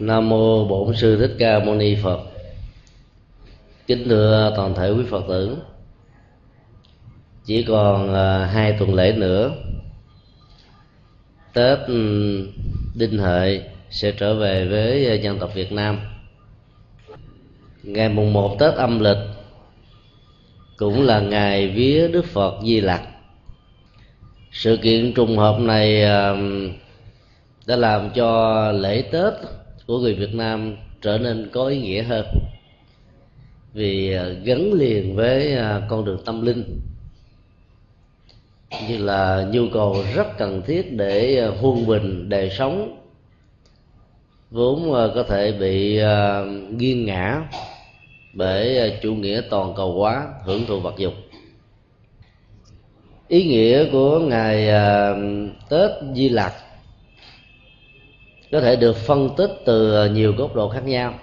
Nam mô Bổn sư Thích Ca Mâu Ni Phật. Kính thưa toàn thể quý Phật tử. Chỉ còn à, hai tuần lễ nữa, Tết ừ, Đinh Hợi sẽ trở về với dân tộc Việt Nam. Ngày mùng 1 Tết âm lịch cũng là ngày vía Đức Phật Di Lặc. Sự kiện trùng hợp này à, đã làm cho lễ Tết của người Việt Nam trở nên có ý nghĩa hơn. Vì à, gắn liền với à, con đường tâm linh, như là nhu cầu rất cần thiết để à, huân bình đời sống, vốn có thể bị nghiêng ngã bởi chủ nghĩa toàn cầu hóa, hưởng thụ vật dục. Ý nghĩa của ngày tết di lặc có thể được phân tích từ ờ, nhiều góc độ khác nhau.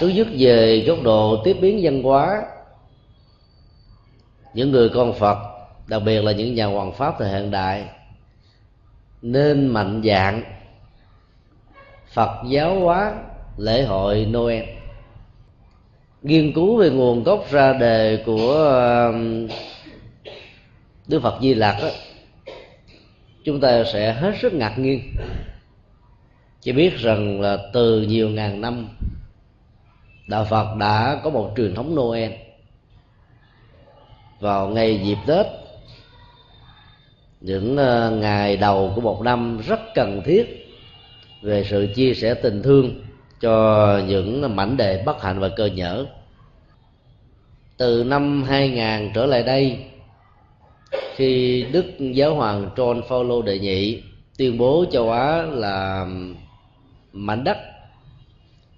Thứ nhất về góc độ tiếp biến văn hóa. Những người con phật, đặc biệt là những nhà hoàng pháp thời hiện đại, nên mạnh dạng phật giáo hóa lễ hội noel. Nghiên cứu về nguồn gốc ra đề của ờ, đức phật di lặc chúng ta sẽ hết sức ngạc nhiên. Chỉ biết rằng là từ nhiều ngàn năm, đạo phật đã có một truyền thống noel. Vào ngày dịp tết, những ờ, ngày đầu của một năm rất cần thiết về sự chia sẻ tình thương cho những mảnh đề bất hạnh và cơ nhở. Từ năm 2000 trở lại đây khi đức giáo hoàng John Paul đệ nhị tuyên bố châu Á là mảnh đất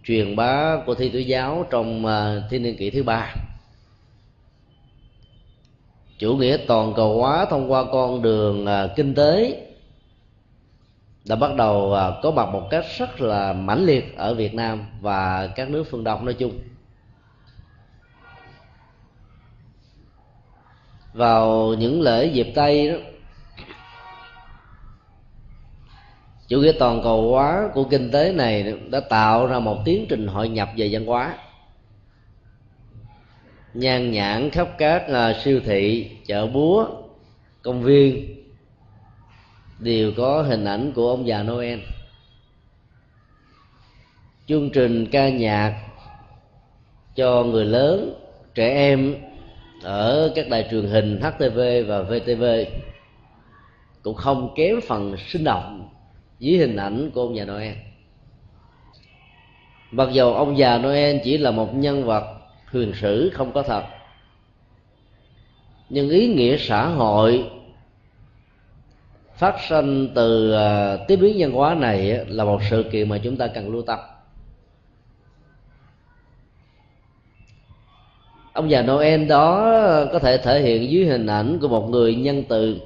truyền bá của thi tử giáo trong à, thiên niên kỷ thứ ba. Chủ nghĩa toàn cầu hóa thông qua con đường à, kinh tế đã bắt đầu à, có mặt một cách rất là mãnh liệt ở Việt Nam và các nước phương Đông nói chung. Vào những lễ dịp tây đó. Chủ nghĩa toàn cầu hóa của kinh tế này đã tạo ra một tiến trình hội nhập về văn hóa. Nhan nhãn khắp các à, siêu thị, chợ búa, công viên đều có hình ảnh của ông già noel. Chương trình ca nhạc cho người lớn, trẻ em ở các đài truyền hình HTV và VTV cũng không kém phần sinh động dưới hình ảnh của ông già Noel. Mặc dù ông già Noel chỉ là một nhân vật huyền sử không có thật, nhưng ý nghĩa xã hội phát sinh từ à, tiếp biến nhân hóa này là một sự kiện mà chúng ta cần lưu tâm. Ông già noel đó có thể thể hiện dưới hình ảnh của một người nhân từ,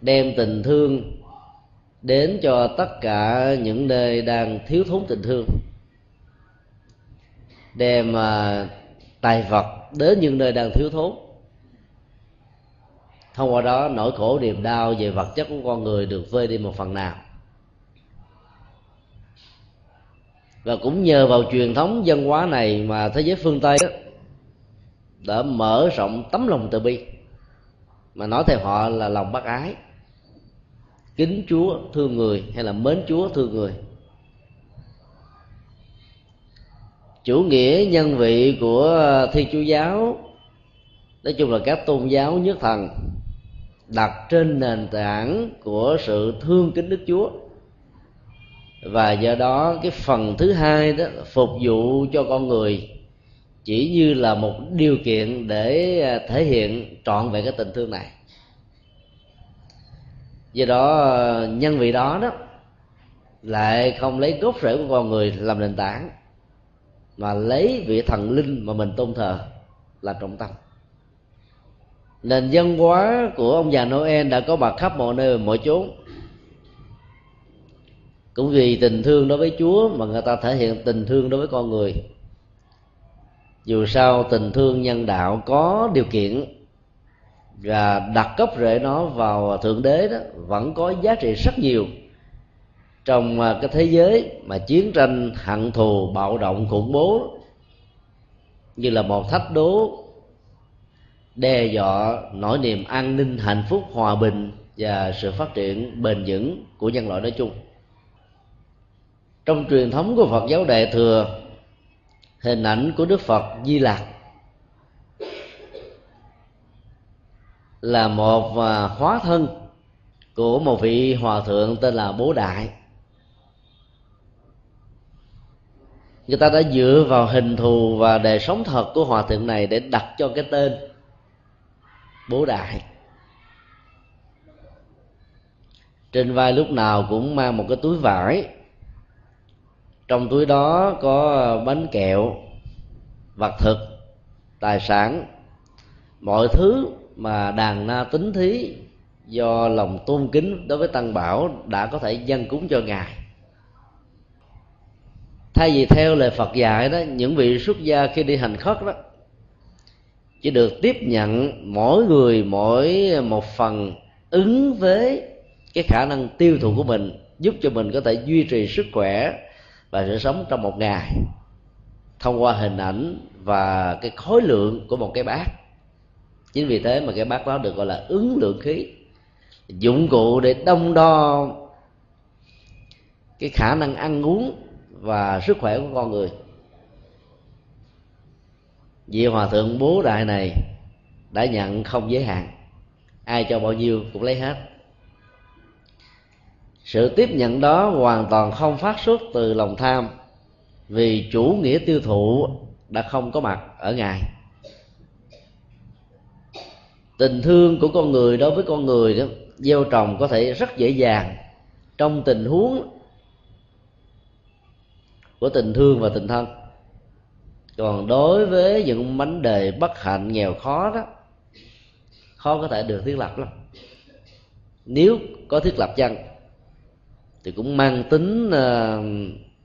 đem tình thương đến cho tất cả những nơi đang thiếu thốn tình thương, đem à, tài vật đến những nơi đang thiếu thốn. Thông qua đó, nỗi khổ niềm đau về vật chất của con người được vơi đi một phần nào. Và cũng nhờ vào truyền thống văn hóa này mà thế giới phương tây đã mở rộng tấm lòng từ bi. Mà nói theo họ là lòng bác ái. Kính chúa thương người hay là mến chúa thương người? Chủ nghĩa nhân vị của thiên chúa giáo, nói chung là các tôn giáo nhất thần, đặt trên nền tảng của sự thương kính đức chúa và do đó, cái phần thứ hai đó phục vụ cho con người chỉ như là một điều kiện để à, thể hiện trọn vẹn cái tình thương này. Do đó, nhân vị đó đó lại không lấy gốc rễ của con người làm nền tảng, mà lấy vị thần linh mà mình tôn thờ là trọng tâm. Nền văn hóa của ông già noel đã có mặt khắp mọi nơi, mọi chốn cũng vì tình thương đối với chúa mà người ta thể hiện tình thương đối với con người. Dù sao tình thương nhân đạo có điều kiện và đặt gốc rễ nó vào thượng đế đó, vẫn có giá trị rất nhiều. Trong à, cái thế giới mà chiến tranh, hận thù, bạo động, khủng bố, như là một thách đố đe dọa nỗi niềm an ninh, hạnh phúc, hòa bình và sự phát triển bền vững của nhân loại nói chung trong truyền thống của phật giáo đại thừa, hình ảnh của đức phật di lặc là một à, hóa thân của một vị hòa thượng tên là bố đại. Người ta đã dựa vào hình thù và đời sống thật của hòa thượng này để đặt cho cái tên bố đại. Trên vai lúc nào cũng mang một cái túi vải trong túi đó có ờ, bánh kẹo, vật thực, tài sản. Mọi thứ mà đàn na tính thí do lòng tôn kính đối với tăng bảo đã có thể dâng cúng cho ngài. Thay vì theo lời phật dạy đó, những vị xuất gia khi đi hành khất đó, chỉ được tiếp nhận mỗi người mỗi một phần ứng với cái khả năng tiêu thụ của mình, giúp cho mình có thể duy trì sức khỏe và sự sống trong một ngày. Thông qua hình ảnh và cái khối lượng của một cái bát. Chính vì thế mà cái bát đó được gọi là ứng lượng khí. Dụng cụ để đông đo cái khả năng ăn uống và sức khỏe của con người. Vị hòa thượng bố đại này đã nhận không giới hạn. Ai cho bao nhiêu cũng lấy hết sự tiếp nhận đó hoàn toàn không phát xuất từ lòng tham, vì chủ nghĩa tiêu thụ đã không có mặt ở ngài. Tình thương của con người đối với con người đó, gieo trồng có thể rất dễ dàng trong tình huống của tình thương và tình thân. Còn đối với những vấn đề bất hạnh, nghèo khó đó, khó có thể được thiết lập lắm. Nếu có thiết lập chăng thì cũng mang tính uh,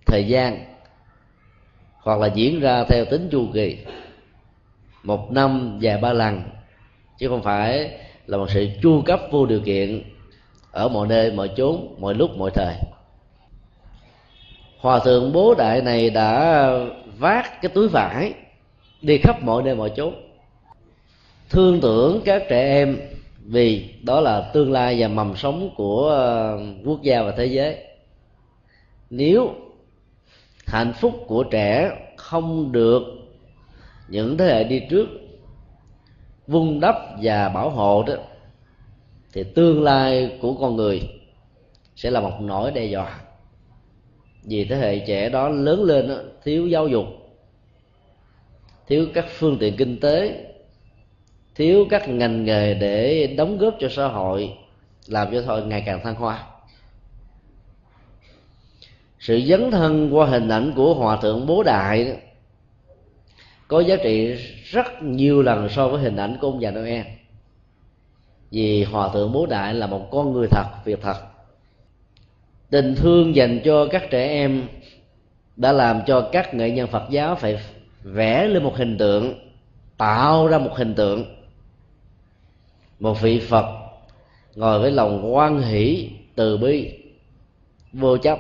thời gian hoặc là diễn ra theo tính chu kỳ. Một năm vài ba lần chứ không phải là một sự chu cấp vô điều kiện ở mọi nơi mọi chốn mọi lúc mọi thời. Hòa thượng bố đại này đã vác cái túi vải đi khắp mọi nơi mọi chốn. Thương tưởng các trẻ em vì đó là tương lai và mầm sống của ờ, quốc gia và thế giới. Nếu hạnh phúc của trẻ không được những thế hệ đi trước vun đắp và bảo hộ đó thì tương lai của con người sẽ là một nỗi đe dọa. Vì thế hệ trẻ đó lớn lên đó, thiếu giáo dục thiếu các phương tiện kinh tế thiếu các ngành nghề để đóng góp cho xã hội làm cho thôi ngày càng thăng hoa. Sự dấn thân qua hình ảnh của hòa thượng bố đại đó, có giá trị rất nhiều lần so với hình ảnh của ông già noel. Vì hòa thượng bố đại là một con người thật việc thật. Tình thương dành cho các trẻ em đã làm cho các nghệ nhân phật giáo phải vẽ lên một hình tượng tạo ra một hình tượng một vị phật ngồi với lòng quan hỷ, từ bi, vô chấp.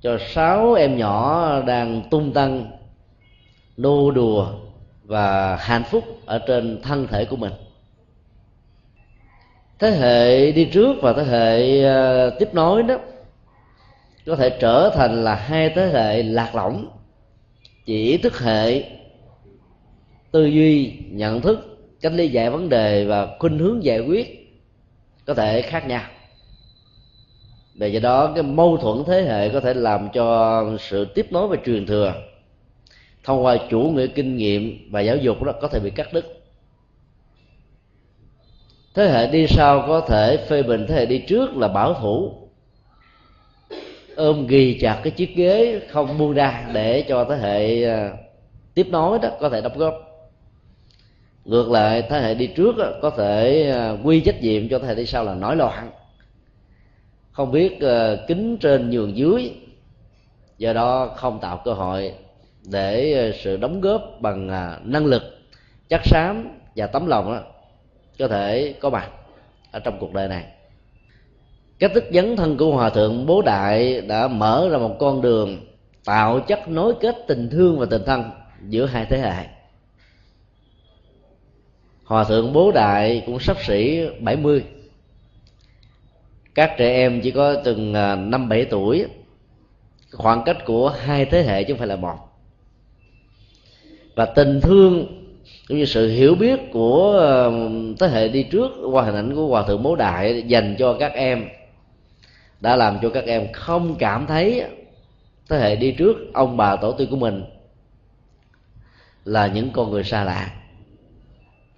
Cho sáu em nhỏ đang tung tăng nô đùa và hạnh phúc ở trên thân thể của mình. Thế hệ đi trước và thế hệ ờ, tiếp nối đó có thể trở thành là hai thế hệ lạc lõng, chỉ thức hệ, tư duy, nhận thức cách lý giải vấn đề và khuynh hướng giải quyết có thể khác nhau. Vì do đó, cái mâu thuẫn thế hệ có thể làm cho sự tiếp nối và truyền thừa thông qua chủ nghĩa kinh nghiệm và giáo dục đó có thể bị cắt đứt. Thế hệ đi sau có thể phê bình thế hệ đi trước là bảo thủ, ôm ghi chặt cái chiếc ghế không buông ra để cho thế hệ à, tiếp nối đó có thể đóng góp ngược lại, thế hệ đi trước có thể à, quy trách nhiệm cho thế hệ đi sau là nổi loạn. Không biết à, kính trên nhường dưới. Do đó không tạo cơ hội để à, sự đóng góp bằng năng lực chắc xám và tấm lòng đó có thể có mặt ở trong cuộc đời này. Cách thức dấn thân của hòa thượng bố đại đã mở ra một con đường tạo chất nối kết tình thương và tình thân giữa hai thế hệ hòa thượng bố đại cũng sắp xỉ 70 các trẻ em chỉ có từng à, năm bảy tuổi. Khoảng cách của hai thế hệ chứ không phải là một. Và tình thương cũng như sự hiểu biết của à, thế hệ đi trước qua hình ảnh của hòa thượng bố đại dành cho các em đã làm cho các em không cảm thấy thế hệ đi trước ông bà tổ tiên của mình là những con người xa lạ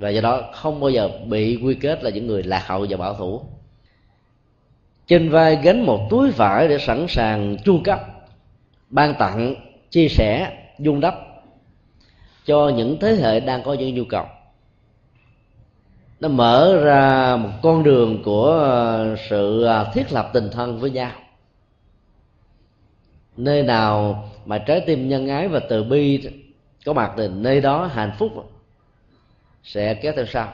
và do đó không bao giờ bị quy kết là những người lạc hậu và bảo thủ. Trên vai gánh một túi vải để sẵn sàng chu cấp, ban tặng, chia sẻ dung đắp cho những thế hệ đang có những nhu cầu. Nó mở ra một con đường của sự à, thiết lập tình thân với nhau. Nơi nào mà trái tim nhân ái và từ bi có mặt thì nơi đó hạnh phúc sẽ kéo theo sau.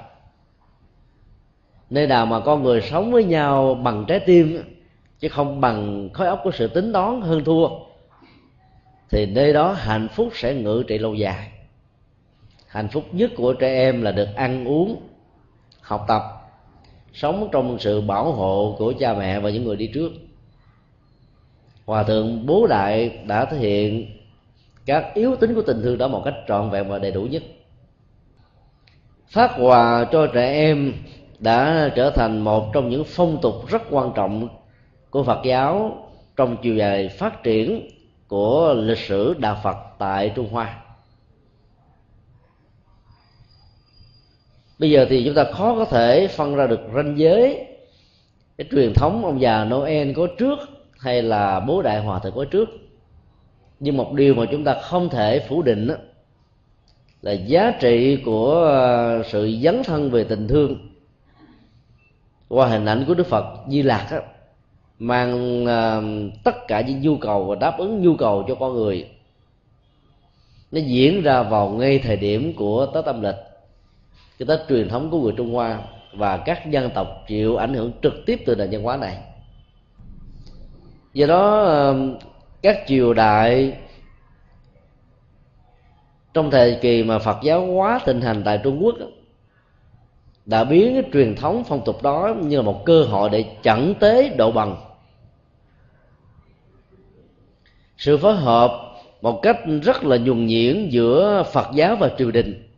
Nơi nào mà con người sống với nhau bằng trái tim, chứ không bằng khối óc của sự tính toán hơn thua, thì nơi đó hạnh phúc sẽ ngự trị lâu dài. Hạnh phúc nhất của trẻ em là được ăn uống, học tập, sống trong sự bảo hộ của cha mẹ và những người đi trước. Hòa thượng bố đại đã thể hiện các yếu tính của tình thương đó một cách trọn vẹn và đầy đủ nhất phát quà cho trẻ em đã trở thành một trong những phong tục rất quan trọng của Phật giáo trong chiều dài phát triển của lịch sử đạo Phật tại Trung Hoa. Bây giờ thì chúng ta khó có thể phân ra được ranh giới cái truyền thống ông già Noel có trước hay là bố đại hòa thượng có trước nhưng một điều mà chúng ta không thể phủ định là giá trị của ờ, sự dấn thân về tình thương qua hình ảnh của đức phật di lạc đó, mang uh, tất cả những nhu cầu và đáp ứng nhu cầu cho con người. Nó diễn ra vào ngay thời điểm của tết âm lịch cái tết truyền thống của người trung hoa và các dân tộc chịu ảnh hưởng trực tiếp từ nền văn hóa này. Do đó uh, các triều đại trong thời kỳ mà phật giáo hóa tình hành tại trung quốc đã biến cái truyền thống phong tục đó như là một cơ hội để chẩn tế độ bằng. Sự phối hợp một cách rất là nhuần nhuyễn giữa phật giáo và triều đình.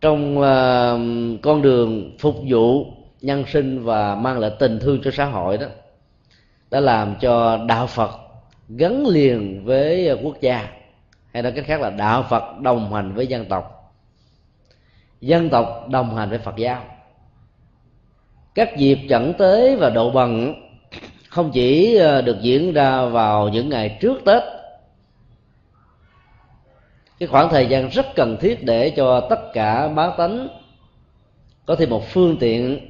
Trong uh, con đường phục vụ nhân sinh và mang lại tình thương cho xã hội đó đã làm cho đạo phật gắn liền với quốc gia hay nói cách khác là đạo phật đồng hành với dân tộc. Dân tộc đồng hành với phật giáo. Các dịp chẩn tế và độ bằng không chỉ ờ, được diễn ra vào những ngày trước tết. Cái khoảng thời gian rất cần thiết để cho tất cả bá tánh có thêm một phương tiện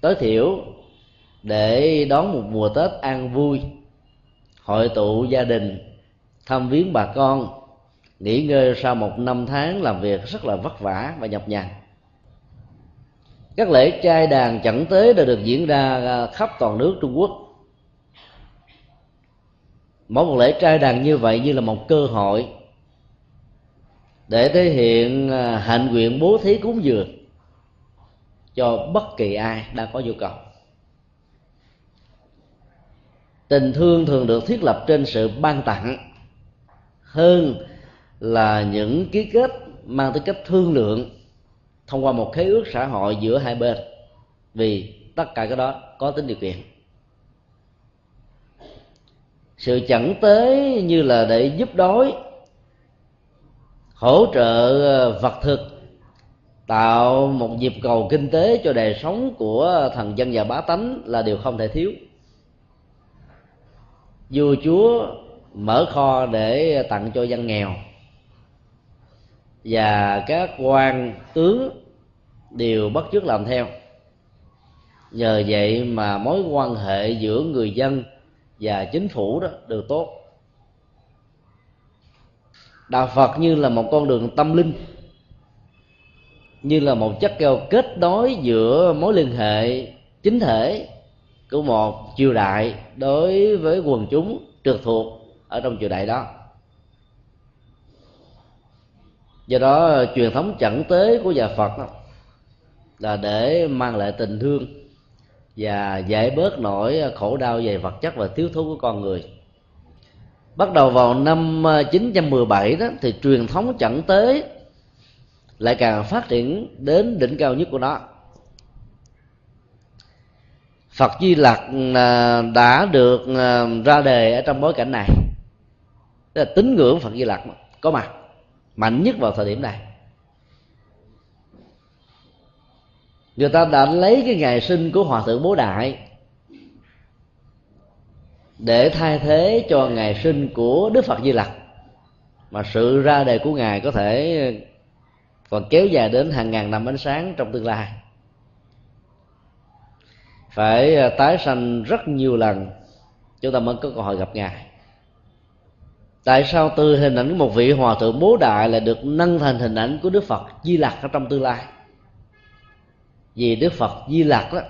tối thiểu để đón một mùa tết an vui, hội tụ gia đình, thăm viếng bà con nghỉ ngơi sau một năm tháng làm việc rất là vất vả và nhọc nhằn. Các lễ trai đàn chẳng tế đã được diễn ra à, khắp toàn nước trung quốc. Mỗi một lễ trai đàn như vậy như là một cơ hội để thể hiện à, hạnh nguyện bố thí cúng dường cho bất kỳ ai đang có nhu cầu. Tình thương thường được thiết lập trên sự ban tặng hơn là những ký kết mang tính cách thương lượng thông qua một khế ước xã hội giữa hai bên, vì tất cả cái đó có tính điều kiện. Sự chẳng tế như là để giúp đói hỗ trợ ờ, vật thực, tạo một nhịp cầu kinh tế cho đời sống của thần dân và bá tánh là điều không thể thiếu. Vua chúa mở kho để tặng cho dân nghèo và các quan tướng đều bắt chước làm theo. Nhờ vậy mà mối quan hệ giữa người dân và chính phủ đó được tốt. Đạo phật như là một con đường tâm linh, như là một chất keo kết nối giữa mối liên hệ chính thể của một triều đại đối với quần chúng trực thuộc ở trong triều đại đó do đó truyền thống chẳng tế của nhà phật đó, là để mang lại tình thương và giải bớt nỗi khổ đau về vật chất và thiếu thốn của con người. Bắt đầu vào năm ờ, 917 đó thì truyền thống chẳng tế lại càng phát triển đến đỉnh cao nhất của nó. Phật Di Lặc ờ, đã được ờ, ra đề ở trong bối cảnh này. Tức là tín ngưỡng Phật Di Lặc có mặt mạnh nhất vào thời điểm này. Người ta đã lấy cái ngày sinh của hòa thượng bố đại để thay thế cho ngày sinh của đức phật di lặc. Mà sự ra đề của ngài có thể còn kéo dài đến hàng ngàn năm ánh sáng trong tương lai. Phải tái sanh rất nhiều lần, chúng ta mới có cơ hội gặp ngài tại sao từ hình ảnh của một vị hòa thượng bố đại lại được nâng thành hình ảnh của đức phật di lặc ở trong tương lai? Vì đức phật di lặc đó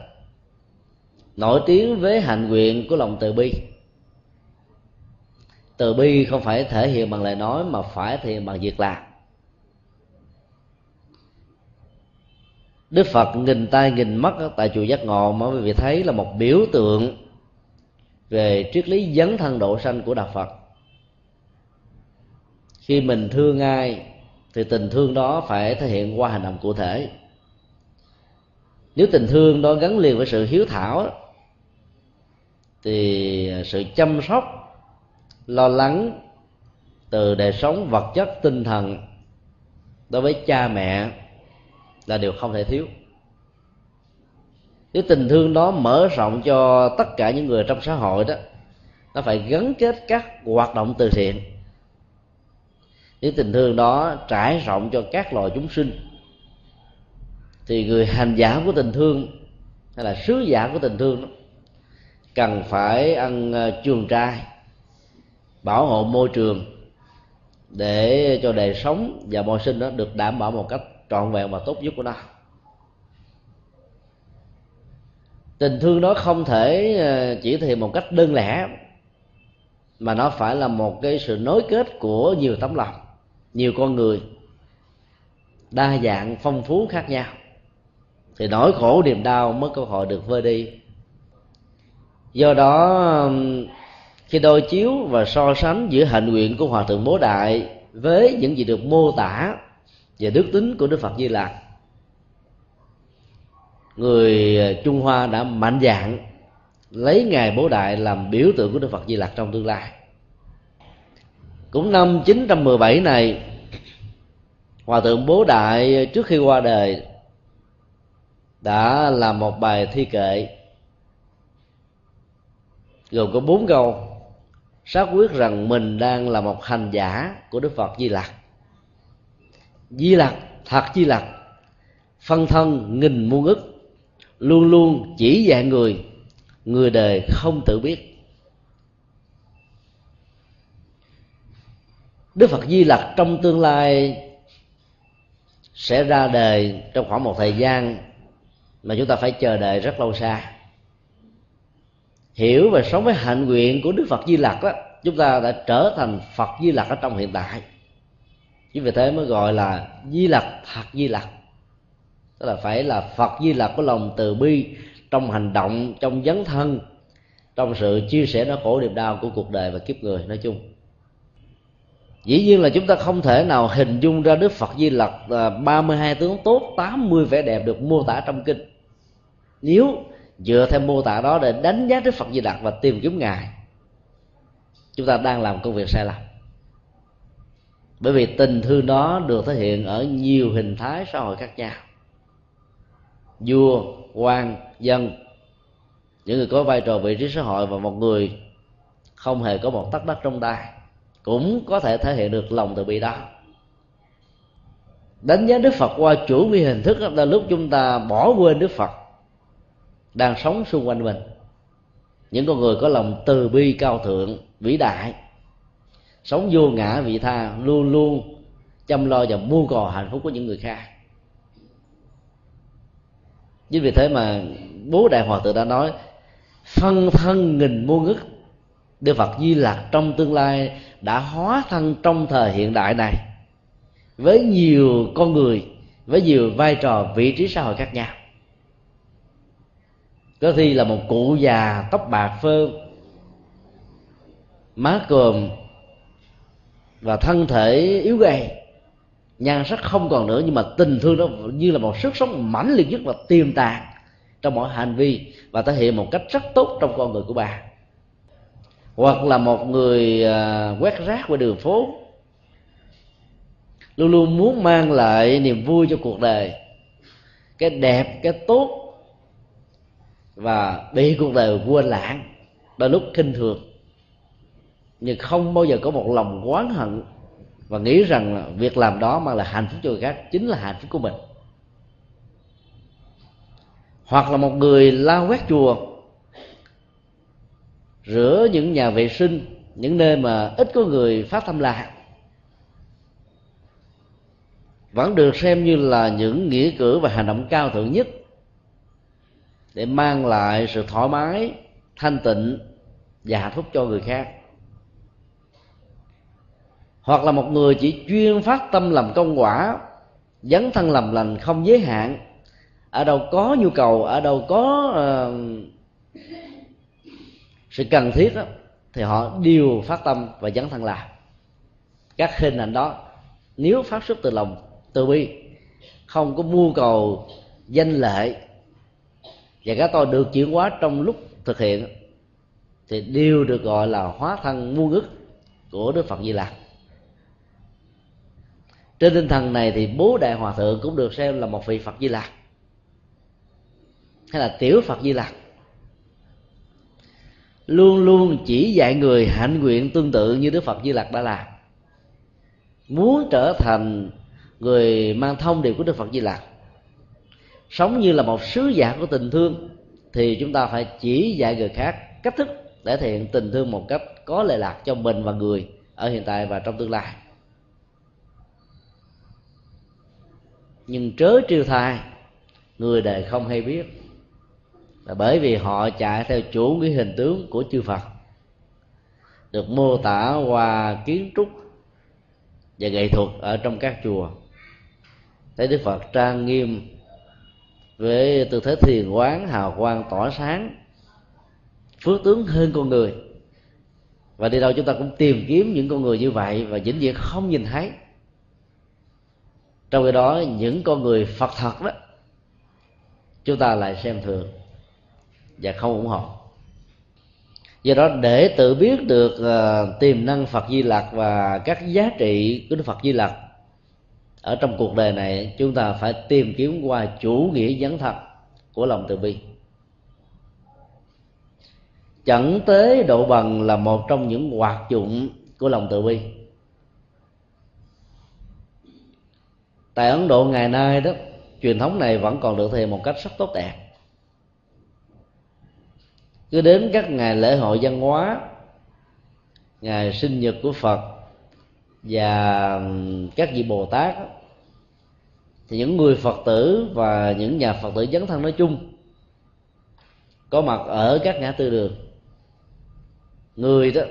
nổi tiếng với hạnh nguyện của lòng từ bi. Từ bi không phải thể hiện bằng lời nói mà phải thể hiện bằng việc làm. Đức phật nghìn tay nghìn mắt tại chùa giác ngộ mà quý vị thấy là một biểu tượng về triết lý dấn thân độ sanh của đạo phật khi mình thương ai, thì tình thương đó phải thể hiện qua hành động cụ thể. Nếu tình thương đó gắn liền với sự hiếu thảo, thì sự chăm sóc, lo lắng từ đời sống vật chất, tinh thần đối với cha mẹ là điều không thể thiếu. Nếu tình thương đó mở rộng cho tất cả những người trong xã hội đó, nó phải gắn kết các hoạt động từ thiện nếu tình thương đó trải rộng cho các loài chúng sinh thì người hành giả của tình thương hay là sứ giả của tình thương đó, cần phải ăn ờ, chuồng trai bảo hộ môi trường để cho đời sống và môi sinh đó được đảm bảo một cách trọn vẹn và tốt nhất của nó. Tình thương đó không thể ờ, chỉ thì một cách đơn lẻ mà nó phải là một cái sự nối kết của nhiều tấm lòng nhiều con người, đa dạng, phong phú khác nhau. Thì nỗi khổ niềm đau mới cơ hội được vơi đi. Do đó khi đôi chiếu và so sánh giữa hạnh nguyện của hòa thượng bố đại với những gì được mô tả về đức tính của đức phật di lặc, người ờ, trung hoa đã mạnh dạn lấy ngài bố đại làm biểu tượng của đức phật di lặc trong tương lai cũng năm 917 này, hòa thượng bố đại trước khi qua đời đã làm một bài thi kệ, gồm có bốn câu. Xác quyết rằng mình đang là một hành giả của đức phật di lặc. Di lặc, thật di lặc, phân thân nghìn muôn ức, luôn luôn chỉ dạy người người đời không tự biết. Đức phật di lặc trong tương lai sẽ ra đời trong khoảng một thời gian mà chúng ta phải chờ đợi rất lâu xa. Hiểu và sống với hạnh nguyện của đức phật di lặc đó chúng ta đã trở thành phật di lặc ở trong hiện tại. Chính vì thế mới gọi là di lặc thật di lặc. Tức là phải là phật di lặc có lòng từ bi, trong hành động, trong dấn thân, trong sự chia sẻ nỗi khổ niềm đau của cuộc đời và kiếp người, nói chung dĩ nhiên là chúng ta không thể nào hình dung ra đức phật di lặc à, 32 tướng tốt 80 vẻ đẹp được mô tả trong kinh. Nếu dựa theo mô tả đó để đánh giá đức phật di lặc và tìm kiếm ngài, chúng ta đang làm công việc sai lầm. Bởi vì tình thương đó được thể hiện ở nhiều hình thái xã hội khác nhau. Vua quan dân, những người có vai trò vị trí xã hội và một người không hề có một tắc đất trong tay cũng có thể thể hiện được lòng từ bi đó. Đánh giá đức phật qua chủ vi hình thức là lúc chúng ta bỏ quên đức phật, đang sống xung quanh mình. Những con người có lòng từ bi cao thượng, vĩ đại, sống vô ngã vị tha, luôn luôn chăm lo và mưu cầu hạnh phúc của những người khác. Chính vì thế mà bố đại hòa thượng đã nói, phân thân nghìn muôn ức, Đức Phật Di lạc trong tương lai đã hóa thân trong thời hiện đại này với nhiều con người, với nhiều vai trò, vị trí xã hội khác nhau. Có khi là một cụ già tóc bạc phơ, má cườm và thân thể yếu gầy, nhan sắc không còn nữa nhưng mà tình thương đó như là một sức sống mãnh liệt nhất và tiềm tàng trong mọi hành vi và thể hiện một cách rất tốt trong con người của bà hoặc là một người à, quét rác qua đường phố, luôn luôn muốn mang lại niềm vui cho cuộc đời, cái đẹp, cái tốt, và bị cuộc đời quên lãng, đôi lúc khinh thường. Nhưng không bao giờ có một lòng oán hận và nghĩ rằng việc làm đó mang lại hạnh phúc cho người khác chính là hạnh phúc của mình. Hoặc là một người lao quét chùa rửa những nhà vệ sinh những nơi mà ít có người phát tâm lạc vẫn được xem như là những nghĩa cử và hành động cao thượng nhất để mang lại sự thoải mái thanh tịnh và hạnh phúc cho người khác. Hoặc là một người chỉ chuyên phát tâm làm công quả dấn thân làm lành không giới hạn ở đâu có nhu cầu ở đâu có uh, sự cần thiết đó, thì họ đều phát tâm và dấn thân làm các hình ảnh đó nếu phát xuất từ lòng từ bi không có mưu cầu danh lệ và các tôi được chuyển hóa trong lúc thực hiện thì đều được gọi là hóa thân muôn ức của đức phật di lặc. Trên tinh thần này thì bố đại hòa thượng cũng được xem là một vị phật di lặc hay là tiểu phật di lặc luôn luôn chỉ dạy người hạnh nguyện tương tự như đức phật di lặc đã làm. Muốn trở thành người mang thông điệp của đức phật di lặc, sống như là một sứ giả của tình thương, thì chúng ta phải chỉ dạy người khác cách thức để thể hiện tình thương một cách có lệ lạc cho mình và người ở hiện tại và trong tương lai. Nhưng trớ triêu thai, người đời không hay biết là bởi vì họ chạy theo chủ nghĩa hình tướng của chư Phật. Được mô tả qua kiến trúc và nghệ thuật ở trong các chùa. Thấy Đức Phật trang nghiêm với tư thế thiền quán, hào quang tỏa sáng, phước tướng hơn con người. Và đi đâu chúng ta cũng tìm kiếm những con người như vậy và vĩnh viễn không nhìn thấy. Trong khi đó, những con người phật thật đó, chúng ta lại xem thường và không ủng hộ. Do đó để tự biết được uh, tiềm năng phật di lặc và các giá trị của đức phật di lặc ở trong cuộc đời này chúng ta phải tìm kiếm qua chủ nghĩa dấn thật của lòng từ bi. Chẳng tế độ bằng là một trong những hoạt dụng của lòng từ bi. Tại ấn độ ngày nay đó truyền thống này vẫn còn được thể hiện một cách rất tốt đẹp cứ đến các ngày lễ hội văn hóa, ngày sinh nhật của phật và các vị bồ tát thì những người phật tử và những nhà phật tử dấn thân nói chung có mặt ở các ngã tư đường. Người đó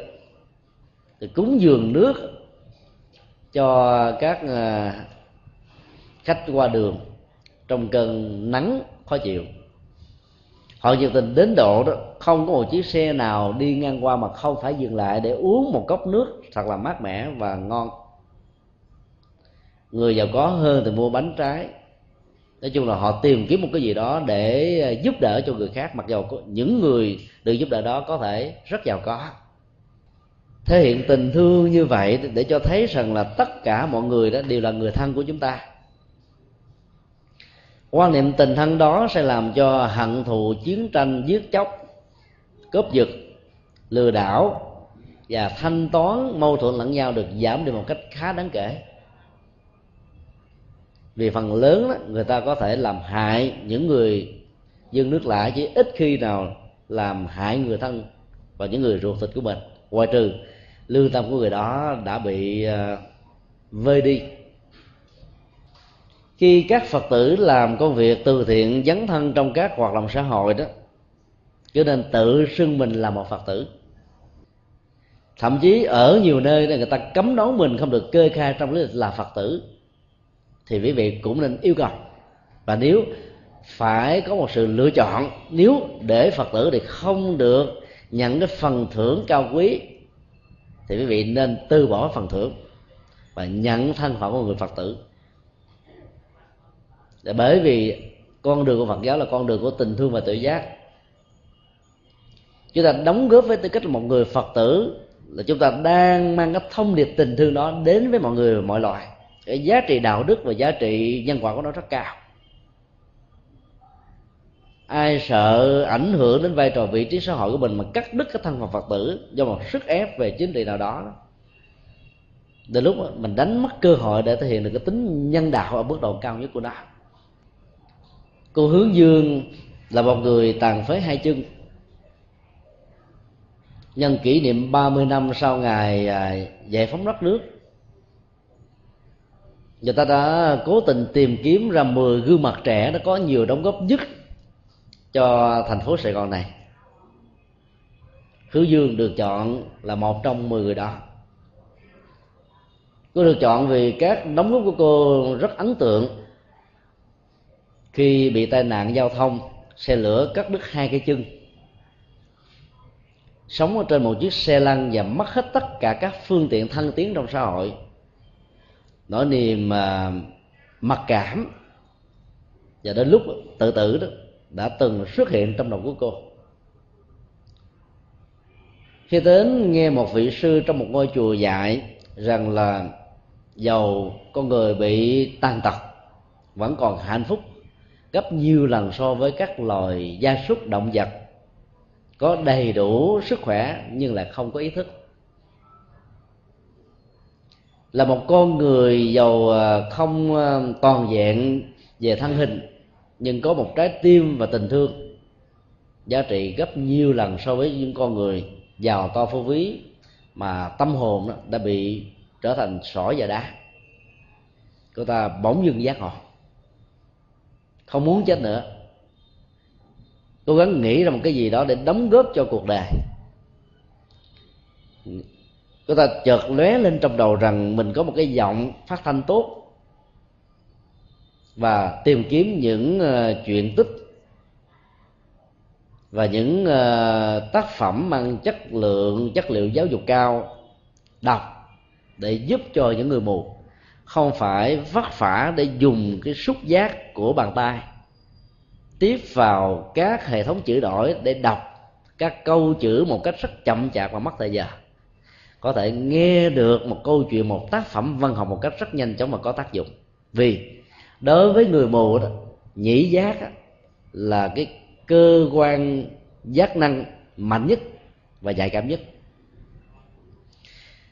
thì cúng dường nước cho các à, khách qua đường trong cơn nắng khó chịu họ nhiệt tình đến độ đó, không có một chiếc xe nào đi ngang qua mà không phải dừng lại để uống một cốc nước thật là mát mẻ và ngon. Người giàu có hơn thì mua bánh trái. Nói chung là họ tìm kiếm một cái gì đó để ờ, giúp đỡ cho người khác, mặc dù những người được giúp đỡ đó có thể rất giàu có. Thể hiện tình thương như vậy để cho thấy rằng là tất cả mọi người đó đều là người thân của chúng ta quan niệm tình thân đó sẽ làm cho hận thù chiến tranh giết chóc cướp giật lừa đảo và thanh toán mâu thuẫn lẫn nhau được giảm đi một cách khá đáng kể. Vì phần lớn đó, người ta có thể làm hại những người dân nước lạ chứ ít khi nào làm hại người thân và những người ruột thịt của mình. Ngoài trừ lương tâm của người đó đã bị uh, vơi đi khi các phật tử làm công việc từ thiện dấn thân trong các hoạt động xã hội đó cho nên tự xưng mình là một phật tử. Thậm chí ở nhiều nơi người ta cấm đoán mình không được kê khai trong lý lịch là phật tử. Thì quý vị cũng nên yêu cầu. Và nếu phải có một sự lựa chọn, nếu để phật tử thì không được nhận cái phần thưởng cao quý, thì quý vị nên từ bỏ phần thưởng và nhận thân phận của người phật tử để bởi vì con đường của phật giáo là con đường của tình thương và tự giác. Chúng ta đóng góp với tư cách là một người phật tử, là chúng ta đang mang cái thông điệp tình thương đó đến với mọi người và mọi loài. Cái giá trị đạo đức và giá trị nhân quả của nó rất cao. Ai sợ ảnh hưởng đến vai trò vị trí xã hội của mình mà cắt đứt cái thân phận phật tử do một sức ép về chính trị nào đó, đến lúc mình đánh mất cơ hội để thể hiện được cái tính nhân đạo ở mức độ cao nhất của nó cô hướng dương là một người tàn phế hai chân. Nhân kỷ niệm 30 năm sau ngày à, giải phóng đất nước, người ta đã cố tình tìm kiếm ra 10 gương mặt trẻ nó có nhiều đóng góp nhất cho thành phố Sài Gòn này. Hướng Dương được chọn là một trong 10 người đó. Cô được chọn vì các đóng góp của cô rất ấn tượng khi bị tai nạn giao thông, xe lửa cắt đứt hai cái chân. Sống ở trên một chiếc xe lăn và mất hết tất cả các phương tiện thân tiến trong xã hội. Nỗi niềm mà mặc cảm và đến lúc tự tử đó đã từng xuất hiện trong đầu của cô. Khi đến nghe một vị sư trong một ngôi chùa dạy rằng là, dầu con người bị tàn tật, vẫn còn hạnh phúc gấp nhiều lần so với các loài gia súc, động vật. Có đầy đủ sức khỏe nhưng lại không có ý thức. Là một con người giàu ờ, không ờ, toàn vẹn về thân hình, nhưng có một trái tim và tình thương. Giá trị gấp nhiều lần so với những con người giàu to phú quý mà tâm hồn đã bị trở thành sỏi và đá. Cô ta bỗng dưng giác ngộ không muốn chết nữa. Cố gắng nghĩ ra một cái gì đó để đóng góp cho cuộc đời. Chúng ta chợt lóe lên trong đầu rằng mình có một cái giọng phát thanh tốt và tìm kiếm những uh, chuyện tích và những uh, tác phẩm mang chất lượng chất liệu giáo dục cao đọc để giúp cho những người mù không phải vất vả để dùng cái xúc giác của bàn tay. Tiếp vào các hệ thống chữ đổi để đọc các câu chữ một cách rất chậm chạp và mất thời giờ. Có thể nghe được một câu chuyện một tác phẩm văn học một cách rất nhanh chóng và có tác dụng. Vì đối với người mù đó nhĩ giác đó, là cái cơ quan giác năng mạnh nhất và nhạy cảm nhất.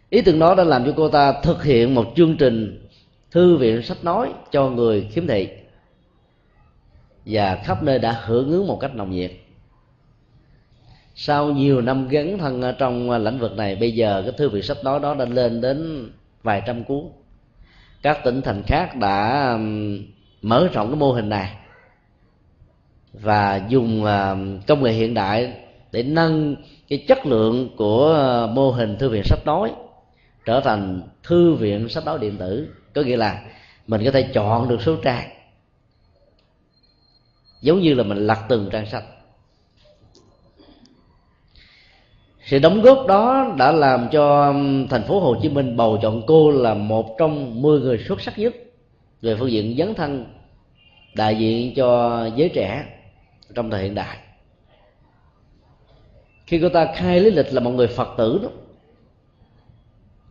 Ý tưởng đó đã làm cho cô ta thực hiện một chương trình thư viện sách nói cho người khiếm thị. Và khắp nơi đã hưởng ứng một cách nồng nhiệt. Sau nhiều năm gắn thân trong lĩnh vực này, bây giờ cái thư viện sách nói đó đã lên đến vài trăm cuốn. Các tỉnh thành khác đã mở rộng cái mô hình này. Và dùng công nghệ hiện đại để nâng cái chất lượng của ờ, mô hình thư viện sách nói trở thành thư viện sách nói điện tử có nghĩa là mình có thể chọn được số trang. Giống như là mình lật từng trang sách. Sự đóng góp đó đã làm cho thành phố Hồ Chí Minh bầu chọn cô là một trong 10 người xuất sắc nhất về phương diện dấn thân đại diện cho giới trẻ trong thời hiện đại. Khi cô ta khai lý lịch là một người phật tử đó,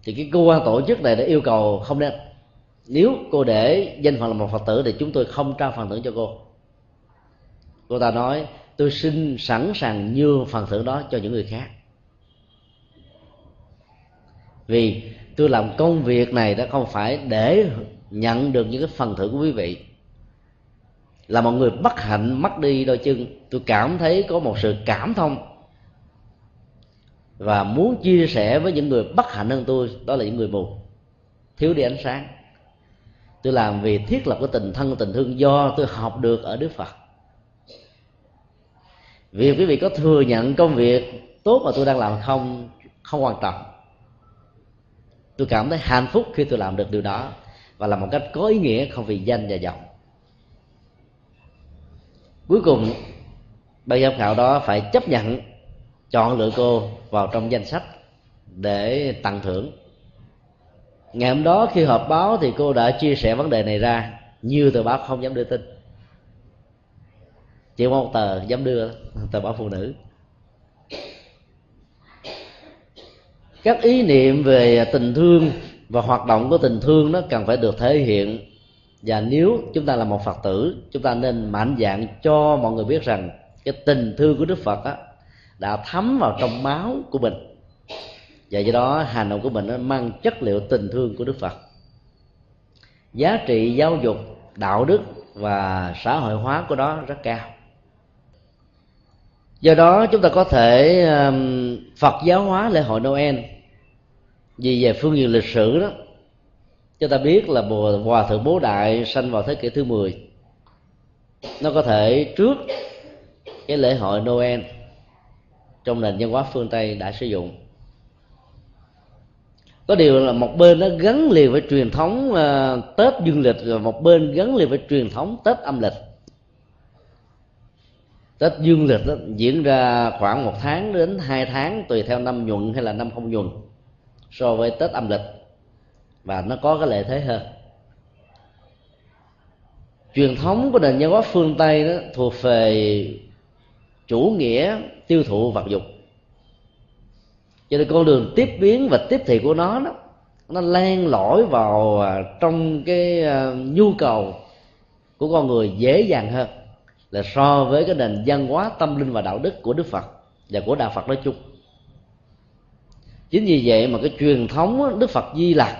thì cái cơ quan tổ chức này đã yêu cầu không nên nếu cô để danh phận là một phật tử thì chúng tôi không trao phần thưởng cho cô. Cô ta nói, tôi xin sẵn sàng nhường phần thưởng đó cho những người khác. Vì tôi làm công việc này đã không phải để nhận được những cái phần thưởng của quý vị. Là một người bất hạnh, mất đi đôi chân, tôi cảm thấy có một sự cảm thông. Và muốn chia sẻ với những người bất hạnh hơn tôi, đó là những người mù. Thiếu đi ánh sáng tôi làm vì thiết lập cái tình thân, tình thương do tôi học được ở đức phật. Việc quý vị có thừa nhận công việc tốt mà tôi đang làm không không quan trọng tôi cảm thấy hạnh phúc khi tôi làm được điều đó và làm một cách có ý nghĩa không vì danh và vọng. Cuối cùng, ban giám khảo đó phải chấp nhận chọn lựa cô vào trong danh sách để tặng thưởng ngày hôm đó khi họp báo thì cô đã chia sẻ vấn đề này ra. Nhiều tờ báo không dám đưa tin. Chỉ một tờ dám đưa tờ báo phụ nữ. Các ý niệm về tình thương và hoạt động của tình thương nó cần phải được thể hiện. Và nếu chúng ta là một phật tử chúng ta nên mạnh dạng cho mọi người biết rằng cái tình thương của đức phật á, đã thấm vào trong máu của mình và do đó hành động của mình nó mang chất liệu tình thương của đức phật. Giá trị giáo dục đạo đức và xã hội hóa của đó rất cao. Do đó chúng ta có thể um, phật giáo hóa lễ hội noel. Vì về phương diện lịch sử đó chúng ta biết là hòa thượng bố đại sanh vào thế kỷ thứ 10 nó có thể trước cái lễ hội noel trong nền văn hóa phương tây đã sử dụng có điều là một bên nó gắn liền với truyền thống uh, tết dương lịch rồi một bên gắn liền với truyền thống tết âm lịch. Tết dương lịch đó, diễn ra khoảng một tháng đến hai tháng tùy theo năm nhuận hay là năm không nhuận so với tết âm lịch. Và nó có cái lợi thế hơn. Truyền thống của nền văn hóa phương tây đó thuộc về chủ nghĩa tiêu thụ vật dục cho nên con đường tiếp biến và tiếp thị của nó đó, nó len lỏi vào à, trong cái à, nhu cầu của con người dễ dàng hơn là so với cái nền văn hóa tâm linh và đạo đức của đức phật và của đạo phật nói chung. Chính vì vậy mà cái truyền thống đức phật di lặc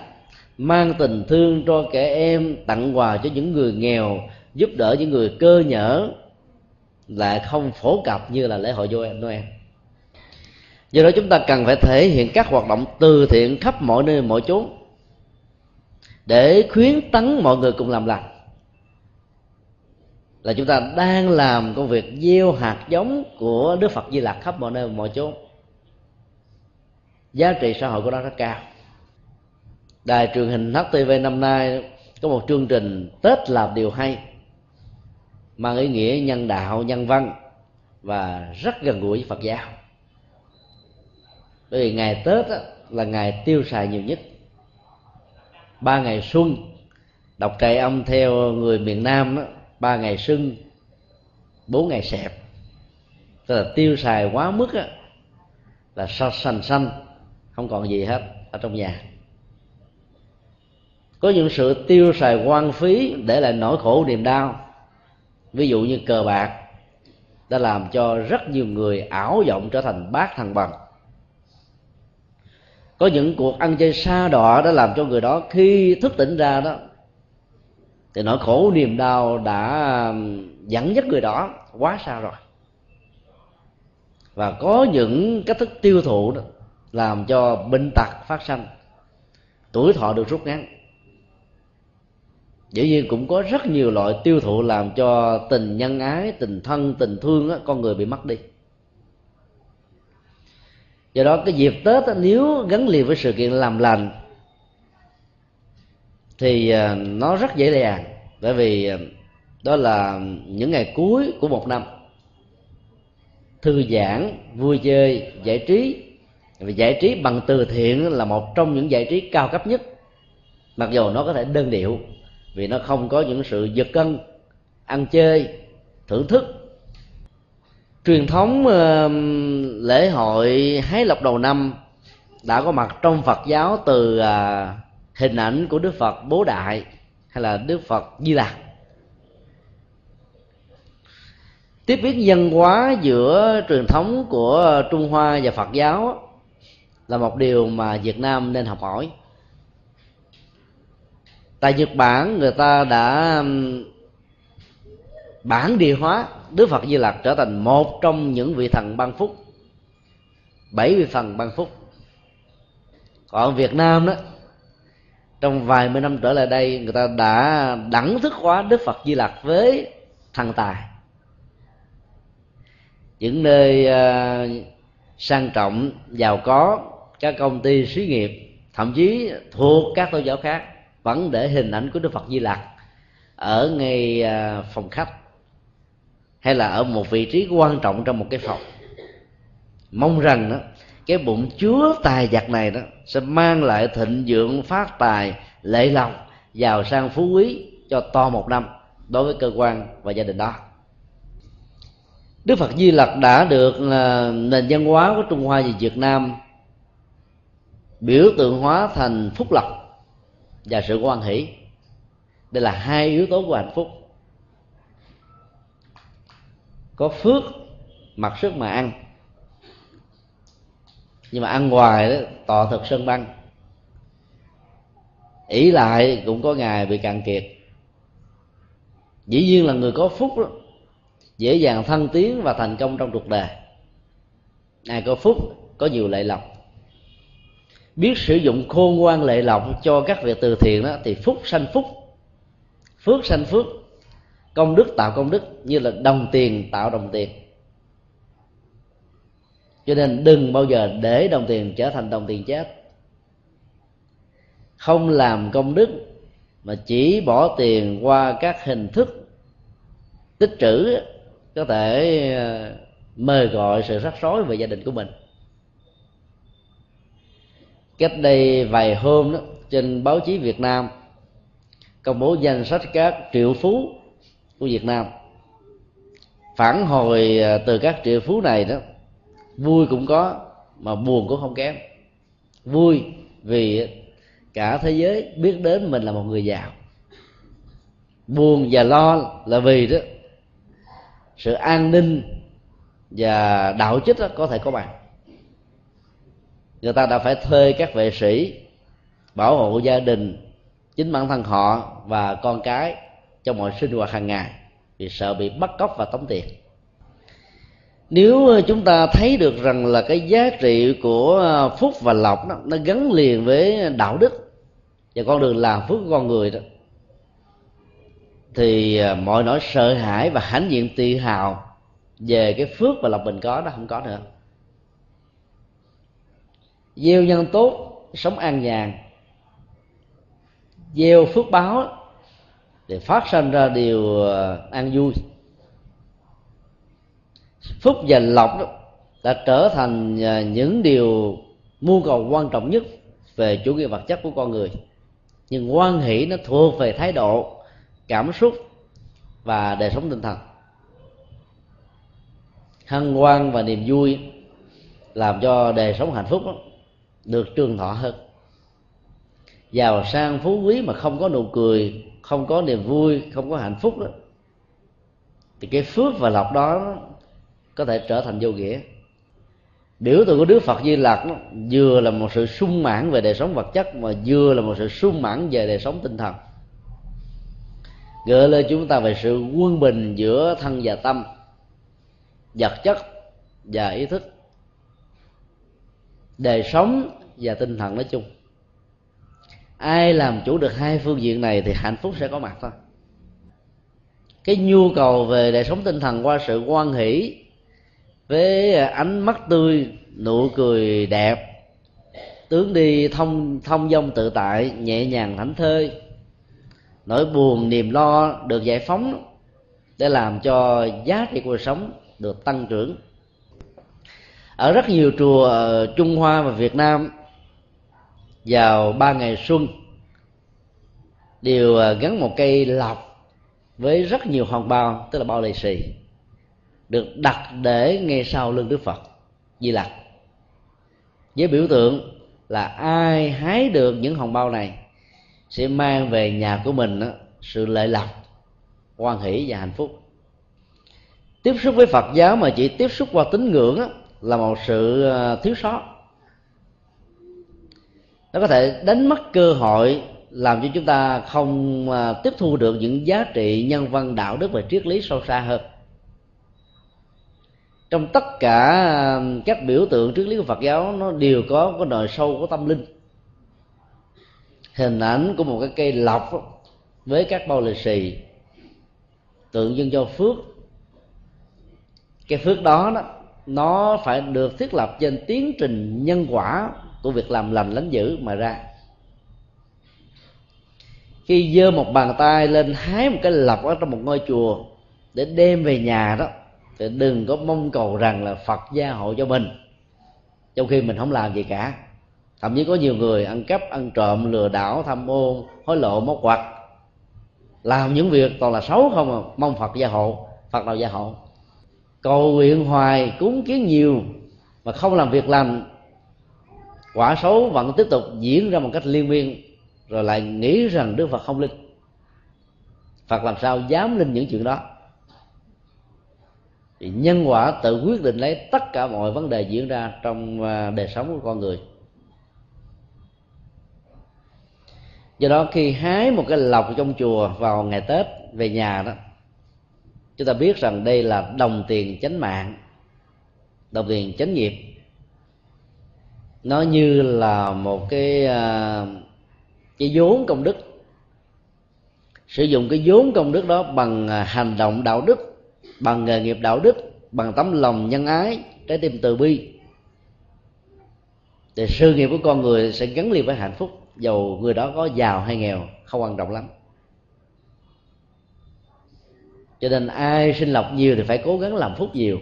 mang tình thương cho trẻ em, tặng quà cho những người nghèo, giúp đỡ những người cơ nhở lại không phổ cập như là lễ hội Noel do đó chúng ta cần phải thể hiện các hoạt động từ thiện khắp mọi nơi, mọi chốn, để khuyến tấn mọi người cùng làm lành. Là chúng ta đang làm công việc gieo hạt giống của Đức Phật Di Lặc khắp mọi nơi, mọi chốn. Giá trị xã hội của nó rất cao. Đài truyền hình HTV năm nay có một chương trình Tết làm điều hay, mang ý nghĩa nhân đạo, nhân văn và rất gần gũi với Phật giáo bởi vì ngày Tết đó, là ngày tiêu xài nhiều nhất. Ba ngày xuân đọc trại âm theo người miền Nam đó, ba ngày xuân bốn ngày sẹp. Tức là tiêu xài quá mức á, là sành xanh không còn gì hết ở trong nhà. Có những sự tiêu xài quan phí để lại nỗi khổ niềm đau. Ví dụ như cờ bạc đã làm cho rất nhiều người ảo vọng trở thành bác thằng bằng có những cuộc ăn chơi xa đọa đã làm cho người đó khi thức tỉnh ra đó thì nỗi khổ niềm đau đã dẫn dắt người đó quá xa rồi. Và có những cách thức tiêu thụ đó làm cho bệnh tật phát sinh tuổi thọ được rút ngắn. Dĩ nhiên cũng có rất nhiều loại tiêu thụ làm cho tình nhân ái tình thân tình thương đó, con người bị mất đi do đó cái dịp tết đó, nếu gắn liền với sự kiện làm lành thì à, nó rất dễ dàng bởi vì à, đó là những ngày cuối của một năm. Thư giãn vui chơi giải trí. Vì giải trí bằng từ thiện là một trong những giải trí cao cấp nhất. Mặc dù nó có thể đơn điệu vì nó không có những sự giật cân ăn chơi thưởng thức truyền thống ờ, lễ hội hái lộc đầu năm đã có mặt trong phật giáo từ à, hình ảnh của đức phật bố đại hay là đức phật di lặc. Tiếp biến dân hóa giữa truyền thống của trung hoa và phật giáo là một điều mà việt nam nên học hỏi. Tại nhật bản, người ta đã bản địa hóa đức phật di lặc trở thành một trong những vị thần ban phúc. Bảy vị thần ban phúc. Còn việt nam đó trong vài mươi năm trở lại đây người ta đã đẳng thức hóa đức phật di lặc với thần tài. Những nơi uh, sang trọng giàu có các công ty xí nghiệp thậm chí thuộc các tôn giáo khác vẫn để hình ảnh của đức phật di lặc ở ngay uh, phòng khách hay là ở một vị trí quan trọng trong một cái phòng. Mong rằng đó cái bụng chứa tài vật này đó sẽ mang lại thịnh vượng, phát tài lệ lòng, giàu sang phú quý cho to một năm đối với cơ quan và gia đình đó. Đức Phật Di Lặc đã được à, nền văn hóa của Trung Hoa và Việt Nam biểu tượng hóa thành phúc lộc và sự quan hỷ. Đây là hai yếu tố của hạnh phúc có phước mặc sức mà ăn. Nhưng mà ăn hoài đó tọa thực sân băng. Ỷ lại cũng có ngày bị cạn kiệt. Dĩ nhiên là người có phúc đó, dễ dàng thăng tiến và thành công trong cuộc đời. Ai có phúc có nhiều lệ lộc. Biết sử dụng khôn ngoan lệ lộc cho các việc từ thiện đó thì phúc sanh phúc phước sanh phước công đức, tạo công đức như là đồng tiền tạo đồng tiền. Cho nên đừng bao giờ để đồng tiền trở thành đồng tiền chết. Không làm công đức mà chỉ bỏ tiền qua các hình thức tích trữ, có thể ờ, mời gọi sự rắc rối về gia đình của mình. Cách đây vài hôm đó, trên báo chí Việt Nam công bố danh sách các triệu phú của Việt Nam. Phản hồi à, từ các triệu phú này đó, vui cũng có mà buồn cũng không kém. Vui vì cả thế giới biết đến mình là một người giàu. Buồn và lo là vì đó, sự an ninh và đạo chích đó có thể có bằng. Người ta đã phải thuê các vệ sĩ, bảo hộ gia đình, chính bản thân họ và con cái trong mọi sinh hoạt hàng ngày vì sợ bị bắt cóc và tống tiền. Nếu chúng ta thấy được rằng là cái giá trị của phúc và lộc đó, nó gắn liền với đạo đức và con đường làm phước của con người đó thì à, mọi nỗi sợ hãi và hãnh diện tự hào về cái phước và lộc mình có nó không có nữa. Gieo nhân tốt sống an nhàn. Gieo phước báo để phát sinh ra điều ờ, an vui. Phúc và lộc đó đã trở thành ờ, những điều mưu cầu quan trọng nhất về chủ nghĩa vật chất của con người. Nhưng quan hỷ nó thuộc về thái độ cảm xúc và đời sống tinh thần. Hân hoan và niềm vui làm cho đời sống hạnh phúc đó, được trường thọ hơn. Giàu sang phú quý mà không có nụ cười không có niềm vui, không có hạnh phúc đó. Thì cái phước và lộc đó có thể trở thành vô nghĩa. Biểu tượng của đức phật di lặc vừa là một sự sung mãn về đời sống vật chất, mà vừa là một sự sung mãn về đời sống tinh thần. Gợi lên chúng ta về sự quân bình giữa thân và tâm, vật chất và ý thức, đời sống và tinh thần nói chung ai làm chủ được hai phương diện này thì hạnh phúc sẽ có mặt thôi. Cái nhu cầu về đời sống tinh thần qua sự quan hỷ với ánh mắt tươi, nụ cười đẹp, tướng đi thông thông dong tự tại, nhẹ nhàng thảnh thơi, nỗi buồn niềm lo được giải phóng để làm cho giá trị cuộc sống được tăng trưởng. Ở rất nhiều chùa ở Trung Hoa và Việt Nam vào ba ngày xuân. Đều à, gắn một cây lọc với rất nhiều hòn bao tức là bao lì xì được đặt để ngay sau lưng đức phật di lặc. Với biểu tượng là ai hái được những hồng bao này sẽ mang về nhà của mình đó, sự lợi lộc quan hỷ và hạnh phúc. Tiếp xúc với phật giáo mà chỉ tiếp xúc qua tín ngưỡng đó, là một sự à, thiếu sót nó có thể đánh mất cơ hội, làm cho chúng ta không à, tiếp thu được những giá trị nhân văn đạo đức và triết lý sâu xa hơn. Trong tất cả à, các biểu tượng triết lý của Phật giáo, nó đều có cái nội sâu của tâm linh. Hình ảnh của một cái cây lọc với các bao lì xì tượng trưng cho phước. Cái phước đó đó, nó phải được thiết lập trên tiến trình nhân quả của việc làm lành lánh dữ mà ra. Khi giơ một bàn tay lên, hái một cái lọc ở trong một ngôi chùa để đem về nhà đó, thì đừng có mong cầu rằng là phật gia hộ cho mình. Trong khi mình không làm gì cả. Thậm chí có nhiều người ăn cắp, ăn trộm, lừa đảo, tham ô, hối lộ, móc quặt làm những việc toàn là xấu không à mong phật gia hộ. Phật nào gia hộ? Cầu nguyện hoài cúng kiến nhiều mà không làm việc làm quả xấu vẫn tiếp tục diễn ra một cách liên miên, rồi lại nghĩ rằng đức phật không linh. Phật làm sao dám linh những chuyện đó? Thì nhân quả tự quyết định lấy tất cả mọi vấn đề diễn ra trong à, đời sống của con người. Do đó khi hái một cái lọc trong chùa vào ngày tết về nhà đó, chúng ta biết rằng đây là đồng tiền chánh mạng, đồng tiền chánh nghiệp nó như là một cái à, cái vốn công đức. Sử dụng cái vốn công đức đó bằng à, hành động đạo đức, bằng nghề nghiệp đạo đức, bằng tấm lòng nhân ái, trái tim từ bi. Thì sự nghiệp của con người sẽ gắn liền với hạnh phúc, dầu người đó có giàu hay nghèo, không quan trọng lắm. Cho nên ai sinh lộc nhiều thì phải cố gắng làm phúc nhiều,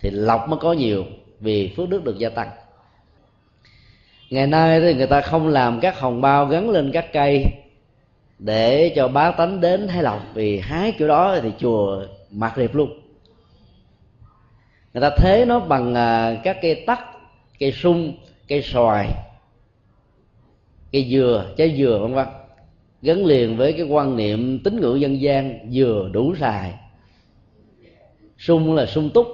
thì lộc mới có nhiều, vì phước đức được gia tăng ngày nay thì người ta không làm các hồng bao gắn lên các cây để cho bá tánh đến hái lộc, vì hái kiểu đó thì chùa mặc đẹp luôn. Người ta thế nó bằng à, các cây tắc, cây sung, cây xoài, cây dừa, trái dừa, vân vân, gắn liền với cái quan niệm tín ngưỡng dân gian, dừa đủ xài. Sung là sung túc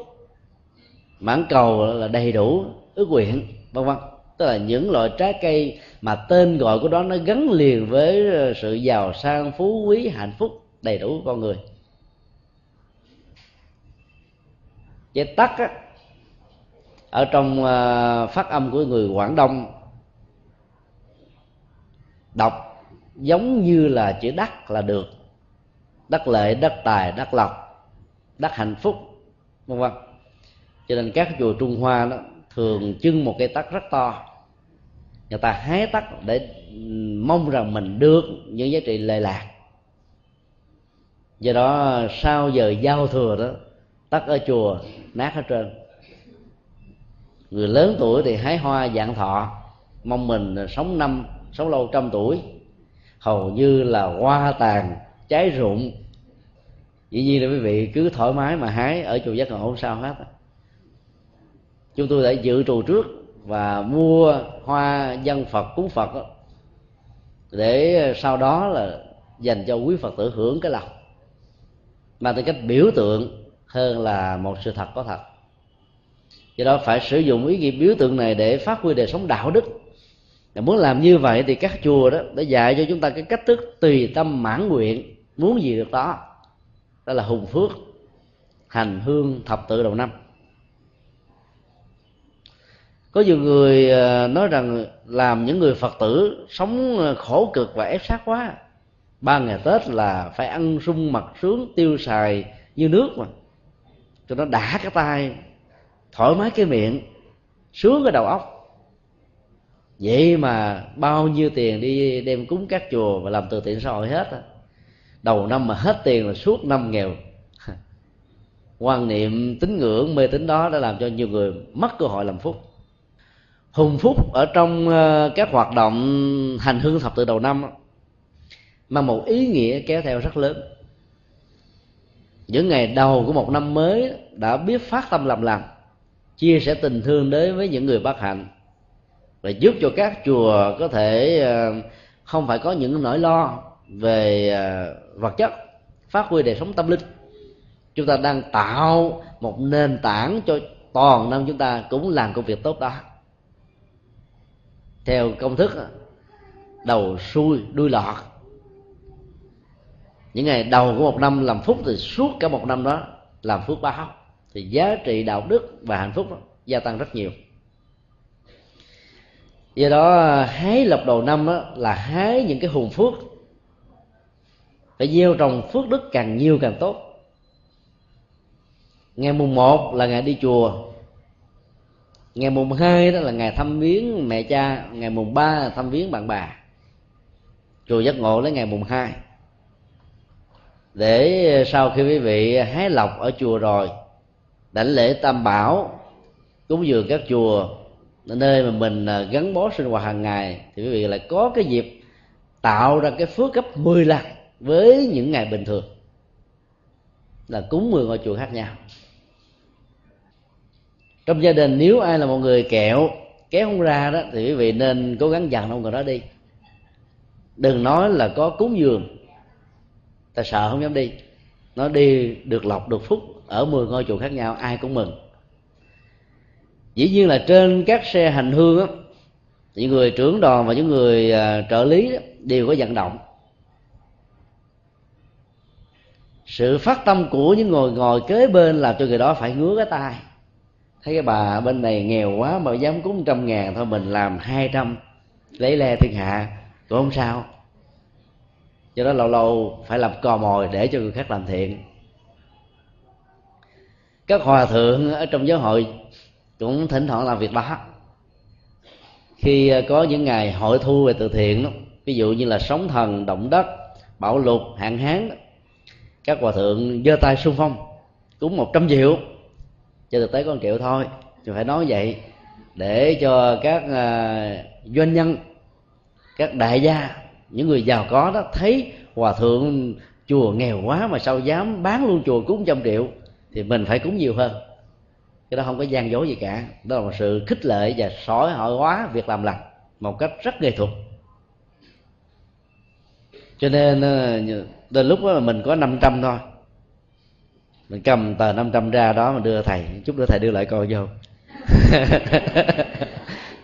mãn cầu là đầy đủ, ước nguyện, vân vân tức là những loại trái cây mà tên gọi của đó nó gắn liền với ờ, sự giàu sang phú quý hạnh phúc đầy đủ con người. Chữ tắc á, ở trong ờ, phát âm của người quảng đông đọc giống như là chữ đắc là được. Đắc lệ đắc tài đắc lộc đắc hạnh phúc vân vân. Cho nên các chùa trung hoa đó thường trưng một cây tắc rất to. Người ta hái tắc để mong rằng mình được những giá trị lệ lạc. Do đó sau giờ giao thừa đó, tắc ở chùa nát hết trơn. Người lớn tuổi thì hái hoa dạng thọ, mong mình sống năm, sống lâu trăm tuổi. Hầu như là hoa tàn, trái rụng. Dĩ nhiên là quý vị cứ thoải mái mà hái ở chùa giác ngộ không sao hết chúng tôi đã dự trù trước và mua hoa dân phật, cúng phật để sau đó là dành cho quý phật tử hưởng cái lòng. Mà tư cách biểu tượng hơn là một sự thật có thật. Do đó phải sử dụng ý nghĩa biểu tượng này để phát huy đời sống đạo đức. Và muốn làm như vậy thì các chùa đó đã dạy cho chúng ta cái cách thức tùy tâm mãn nguyện, muốn gì được đó. Đó là hùng phước, hành hương thập tự đầu năm có nhiều người ờ, nói rằng làm những người phật tử sống ờ, khổ cực và ép sát quá. Ba ngày tết là phải ăn sung, mặc sướng, tiêu xài như nước mà. Cho nó đã cái tay, thoải mái cái miệng, sướng cái đầu óc. Vậy mà bao nhiêu tiền đi đem cúng các chùa và làm từ thiện xã hội hết á. Đầu năm mà hết tiền là suốt năm nghèo. Quan niệm tín ngưỡng mê tín đó đã làm cho nhiều người mất cơ hội làm phúc hùng phúc ở trong ờ, các hoạt động hành hương thập tự đầu năm mà một ý nghĩa kéo theo rất lớn. Những ngày đầu của một năm mới đã biết phát tâm làm lành, chia sẻ tình thương đến với những người bất hạnh, và giúp cho các chùa có thể ờ, không phải có những nỗi lo về ờ, vật chất, phát huy đời sống tâm linh. Chúng ta đang tạo một nền tảng cho toàn năm chúng ta cũng làm công việc tốt đó theo công thức đầu xuôi đuôi lọt. Những ngày đầu của một năm làm phúc thì suốt cả một năm đó làm phước báo thì giá trị đạo đức và hạnh phúc đó gia tăng rất nhiều. Do đó hái lộc đầu năm đó, là hái những cái hùng phước. Phải gieo trồng phước đức càng nhiều càng tốt. Ngày mùng một là ngày đi chùa ngày mùng hai đó là ngày thăm viếng mẹ cha, ngày mùng ba là thăm viếng bạn bà chùa giác ngộ lấy ngày mùng hai. Để sau khi quý vị hái lộc ở chùa rồi, đảnh lễ tam bảo, cúng dường các chùa, nơi mà mình à, gắn bó sinh hoạt hàng ngày, thì quý vị lại có cái dịp tạo ra cái phước gấp 10 lần với những ngày bình thường. Là cúng 10 ngôi chùa khác nhau trong gia đình nếu ai là một người kẹo kéo không ra đó thì quý vị nên cố gắng dằn ông người đó đi. Đừng nói là có cúng dường. Ta sợ không dám đi. Nó đi được lọc được phúc ở 10 ngôi chùa khác nhau ai cũng mừng. Dĩ nhiên là trên các xe hành hương á những người trưởng đoàn và những người uh, trợ lý đó, đều có vận động. Sự phát tâm của những người ngồi kế bên làm cho người đó phải ngứa cái tay thấy cái bà bên này nghèo quá mà dám cúng trăm ngàn thôi mình làm hai trăm. Lấy le thiên hạ cũng không sao. Cho đó lâu lâu phải làm cò mồi để cho người khác làm thiện. Các hòa thượng ở trong giáo hội cũng thỉnh thoảng làm việc đó. Khi ờ, có những ngày hội thu về từ thiện đó, ví dụ như là sóng thần động đất bão lụt hạn hán các hòa thượng giơ tay xung phong cúng một trăm triệu cho thực tế con triệu thôi chứ phải nói vậy để cho các uh, doanh nhân các đại gia những người giàu có đó thấy hòa thượng chùa nghèo quá mà sao dám bán luôn chùa cúng trăm triệu thì mình phải cúng nhiều hơn. Cái đó không có gian dối gì cả. Đó là một sự khích lệ và sỏi hội hóa việc làm lành một cách rất nghệ thuật. Cho nên ờ, đến lúc đó mình có 500 thôi mình cầm tờ 500 ra đó mà đưa thầy. Chút nữa thầy đưa lại coi vô.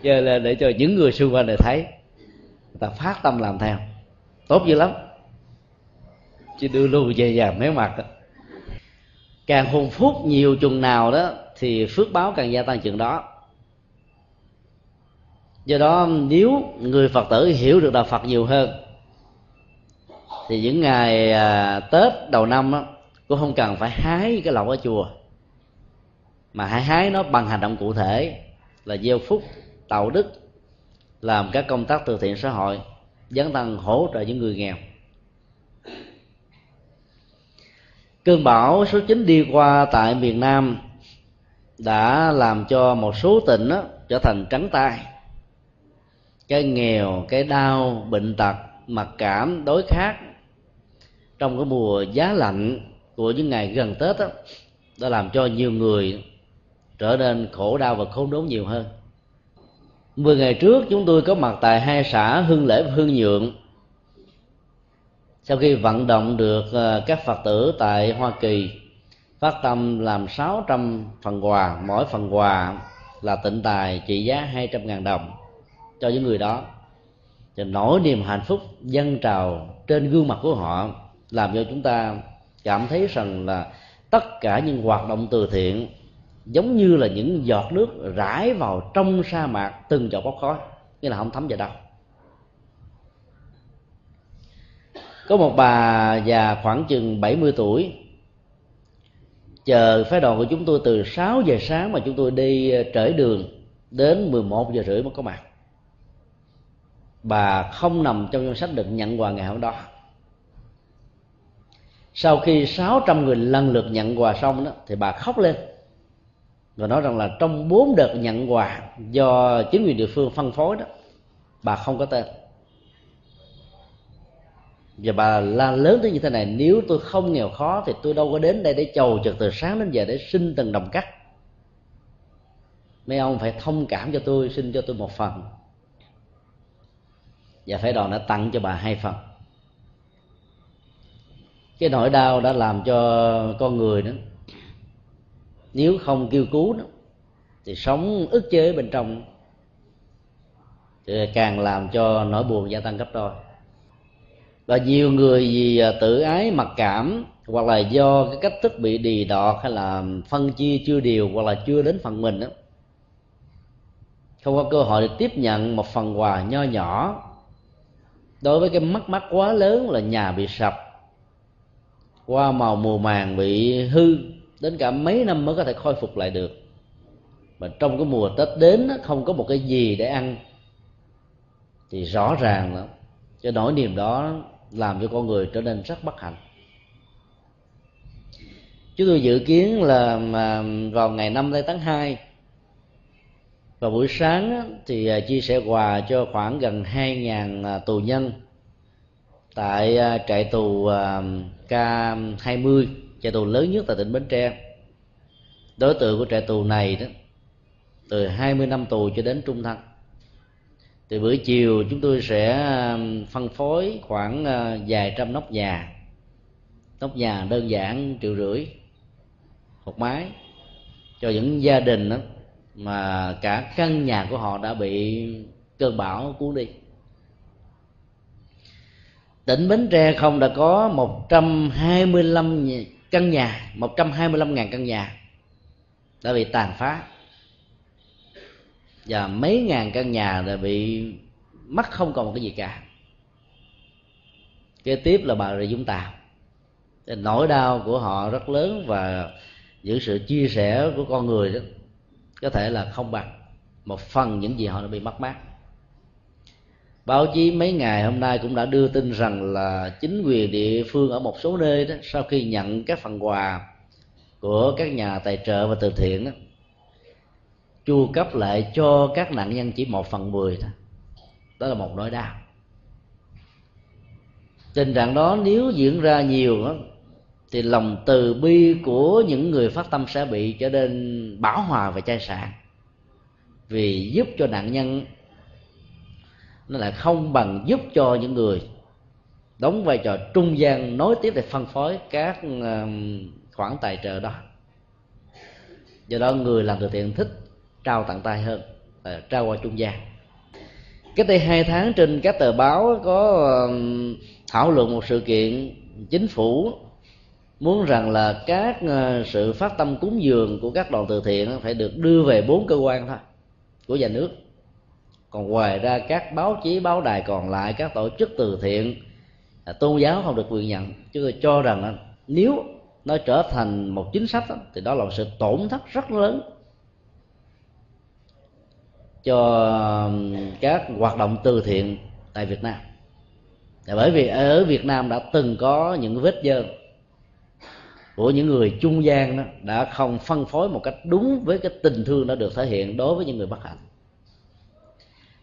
Giờ là để cho những người xung quanh này thấy. Người ta phát tâm làm theo. Tốt dữ lắm. Chứ đưa luôn về nhà méo mặt đó. càng hùng phúc nhiều chừng nào đó thì phước báo càng gia tăng chừng đó. Do đó nếu người phật tử hiểu được đạo phật nhiều hơn thì những ngày à, tết đầu năm á, cũng không cần phải hái cái lộc ở chùa. Mà hãy hái nó bằng hành động cụ thể là gieo phúc tạo đức làm các công tác từ thiện xã hội dấn thân hỗ trợ những người nghèo. Cơn bão số 9 đi qua tại miền Nam đã làm cho một số tỉnh đó, trở thành trắng tay. Cái nghèo cái đau bệnh tật mặc cảm đối khác trong cái mùa giá lạnh của những ngày gần tết đó, đã làm cho nhiều người trở nên khổ đau và khốn đốn nhiều hơn. Mười ngày trước chúng tôi có mặt tại hai xã hưng lễ và hưng nhượng. Sau khi vận động được ờ, các phật tử tại hoa kỳ phát tâm làm 600 phần quà mỗi phần quà là tịnh tài trị giá 200 ngàn đồng cho những người đó. Thì nỗi niềm hạnh phúc dân trào trên gương mặt của họ làm cho chúng ta cảm thấy rằng là tất cả những hoạt động từ thiện giống như là những giọt nước rải vào trong sa mạc từng giọt bốc khói. Nghĩa là không thấm vào đâu. Có một bà già khoảng chừng 70 tuổi, chờ phái đoàn của chúng tôi từ 6 giờ sáng mà chúng tôi đi ờ, trễ đường đến 11 giờ rưỡi mới có mặt. Bà không nằm trong danh sách được nhận quà ngày hôm đó sau khi 600 người lần lượt nhận quà xong đó, thì bà khóc lên và nói rằng là trong bốn đợt nhận quà do chính quyền địa phương phân phối đó, bà không có tên. Và bà la lớn tới như thế này, nếu tôi không nghèo khó thì tôi đâu có đến đây để chầu chật từ sáng đến giờ để xin từng đồng cắt. Mấy ông phải thông cảm cho tôi, xin cho tôi một phần. Và phải đòi đã tặng cho bà hai phần cái nỗi đau đã làm cho con người đó, nếu không kêu cứu đó thì sống ức chế bên trong, thì càng làm cho nỗi buồn gia tăng gấp đôi. Và nhiều người vì à, tự ái, mặc cảm, hoặc là do cái cách thức bị đì đọt hay là phân chia chưa điều hoặc là chưa đến phần mình đó không có cơ hội để tiếp nhận một phần quà nho nhỏ. Đối với cái mất mát quá lớn là nhà bị sập qua màu mùa màng bị hư, đến cả mấy năm mới có thể khôi phục lại được. Mà trong cái mùa tết đến không có một cái gì để ăn. Thì rõ ràng lắm cái nỗi niềm đó làm cho con người trở nên rất bất hạnh. Chúng tôi dự kiến là vào ngày 5 tháng 2 vào buổi sáng thì à, chia sẻ quà cho khoảng gần 2.000 à, tù nhân tại à, trại tù à, K20 trại tù lớn nhất tại tỉnh Bến Tre. Đối tượng của trại tù này đó, từ 20 năm tù cho đến trung thân. Thì buổi chiều chúng tôi sẽ à, phân phối khoảng vài trăm nóc nhà. Nóc nhà đơn giản triệu rưỡi một mái cho những gia đình đó mà cả căn nhà của họ đã bị cơn bão cuốn đi tỉnh Bến Tre không đã có 125 căn nhà 125.000 căn nhà đã bị tàn phá. Và mấy ngàn căn nhà đã bị mất không còn một cái gì cả. Kế tiếp là bà rịa vũng tàu. Nỗi đau của họ rất lớn và những sự chia sẻ của con người đó có thể là không bằng. Một phần những gì họ đã bị mất mát báo chí mấy ngày hôm nay cũng đã đưa tin rằng là chính quyền địa phương ở một số nơi đó sau khi nhận các phần quà của các nhà tài trợ và từ thiện đó chu cấp lại cho các nạn nhân chỉ một phần mười thôi. Đó là một nỗi đau. Tình trạng đó nếu diễn ra nhiều đó, thì lòng từ bi của những người phát tâm sẽ bị trở nên bảo hòa và chai sạn vì giúp cho nạn nhân nó lại không bằng giúp cho những người đóng vai trò trung gian nối tiếp để phân phối các khoản tài trợ đó. Do đó người làm từ thiện thích trao tặng tay hơn trao qua trung gian. Cách đây hai tháng trên các tờ báo có thảo luận một sự kiện chính phủ muốn rằng là các ờ, sự phát tâm cúng dường của các đoàn từ thiện phải được đưa về bốn cơ quan thôi, của nhà nước còn ngoài ra các báo chí, báo đài còn lại, các tổ chức từ thiện à, tôn giáo không được quyền nhận. Chứ tôi cho rằng nếu nó trở thành một chính sách thì đó là một sự tổn thất rất lớn cho các hoạt động từ thiện tại Việt Nam. Bởi vì ở Việt Nam đã từng có những vết dơ của những người trung gian đó đã không phân phối một cách đúng với cái tình thương đã được thể hiện đối với những người bất hạnh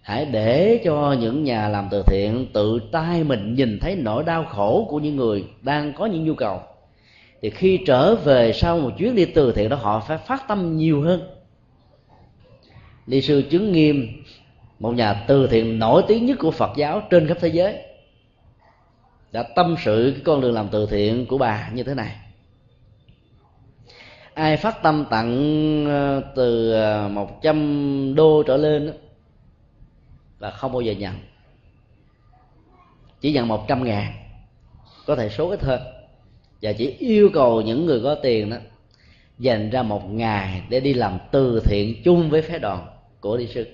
hãy để cho những nhà làm từ thiện tự tay mình nhìn thấy nỗi đau khổ của những người đang có những nhu cầu. Thì khi trở về sau một chuyến đi từ thiện đó, họ phải phát tâm nhiều hơn. Ni sư chứng nghiêm một nhà từ thiện nổi tiếng nhất của phật giáo trên khắp thế giới đã tâm sự cái con đường làm từ thiện của bà như thế này. Ai phát tâm tặng ờ, từ ờ, 100 đô trở lên là không bao giờ nhận. Chỉ nhận 100 ngàn. Có thể số ít hơn. Và chỉ yêu cầu những người có tiền đó dành ra một ngày để đi làm từ thiện chung với phái đoàn của đi sư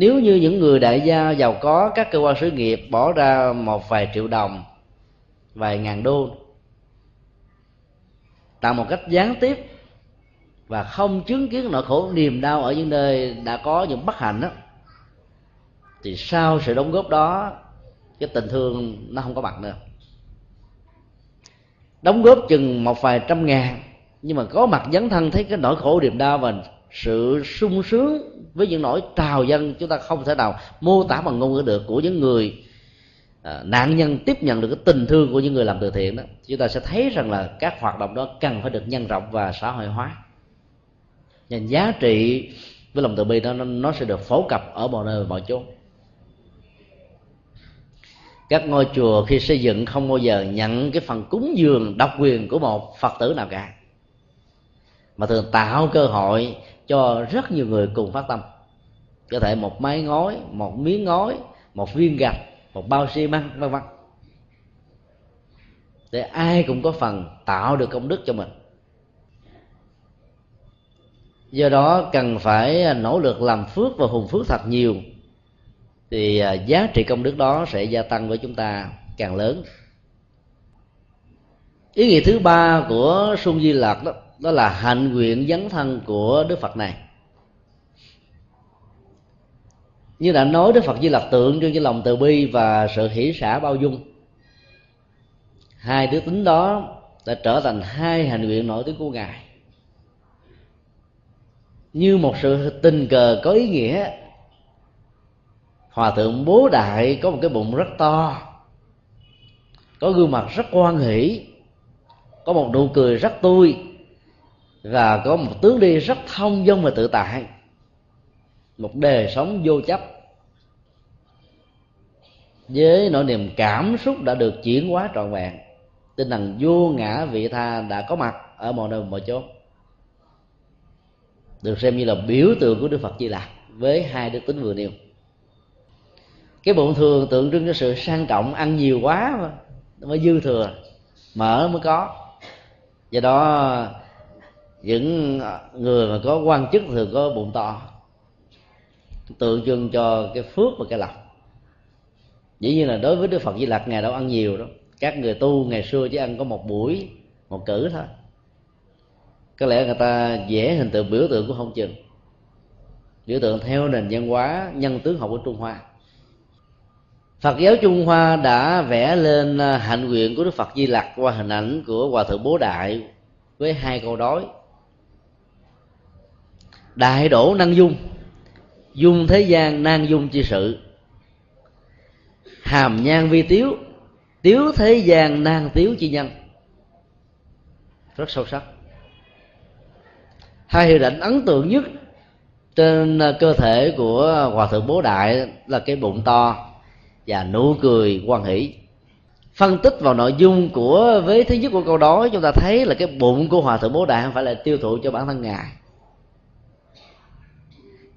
nếu như những người đại gia giàu có, các cơ quan sự nghiệp bỏ ra một vài triệu đồng, vài ngàn đô, tạo một cách gián tiếp và không chứng kiến nỗi khổ niềm đau ở những nơi đã có những bất hạnh đó thì sau sự đóng góp đó cái tình thương nó không có mặt nữa. Đóng góp chừng một vài trăm ngàn nhưng mà có mặt dấn thân thấy cái nỗi khổ niềm đau và sự sung sướng với những nỗi trào dân chúng ta không thể nào mô tả bằng ngôn ngữ được của những người à, nạn nhân tiếp nhận được cái tình thương của những người làm từ thiện đó. Chúng ta sẽ thấy rằng là các hoạt động đó cần phải được nhân rộng và xã hội hóa và giá trị với lòng từ bi đó, nó sẽ được phổ cập ở mọi nơi mọi chỗ các ngôi chùa khi xây dựng không bao giờ nhận cái phần cúng dường độc quyền của một phật tử nào cả, mà thường tạo cơ hội cho rất nhiều người cùng phát tâm. Có thể một mái ngói, một miếng ngói, một viên gạch, một bao xi măng, vân vân. Để ai cũng có phần tạo được công đức cho mình do đó cần phải à, nỗ lực làm phước và hùng phước thật nhiều. Thì à, giá trị công đức đó sẽ gia tăng với chúng ta càng lớn. Ý nghĩa thứ ba của xuân di lặc đó đó là hạnh nguyện dấn thân của đức phật này. Như đã nói, đức phật di lặc tượng trưng cho lòng từ bi và sự hỷ xả bao dung. Hai đức tính đó đã trở thành hai hành nguyện nổi tiếng của ngài như một sự tình cờ có ý nghĩa. Hòa thượng bố đại có một cái bụng rất to, có gương mặt rất quan hỷ, có một nụ cười rất tươi, và có một tướng đi rất thông dong và tự tại. Một đời sống vô chấp. Với nỗi niềm cảm xúc đã được chuyển hóa trọn vẹn, tinh thần vô ngã vị tha đã có mặt ở mọi nơi mọi chỗ được xem như là biểu tượng của đức phật di lặc với hai đức tính vừa nêu. Cái bụng thường tượng trưng cho sự sang trọng, ăn nhiều quá mà mới dư thừa mở mới có. Do đó, những người mà có quan chức thường có bụng to, tượng trưng cho cái phước và cái lộc dĩ nhiên là đối với đức phật di lặc, ngày đâu ăn nhiều đó. các người tu ngày xưa chỉ ăn có một buổi, một cử thôi có lẽ người ta vẽ hình tượng biểu tượng của không chừng. Biểu tượng theo nền văn hóa, nhân tướng học của trung hoa. Phật giáo Trung Hoa đã vẽ lên à, hạnh nguyện của Đức Phật Di Lặc qua hình ảnh của Hòa Thượng Bố Đại với hai câu đối Đại đổ năng dung Dung thế gian nan dung chi sự. Hàm nhan vi tiếu Tiếu thế gian nan tiếu chi nhân. Rất sâu sắc. Hai hình ảnh ấn tượng nhất trên ờ, cơ thể của Hòa Thượng Bố Đại là cái bụng to và nụ cười quan hỷ. Phân tích vào nội dung của với thứ nhất của câu đó, chúng ta thấy là cái bụng của hòa thượng bố đại không phải là tiêu thụ cho bản thân ngài.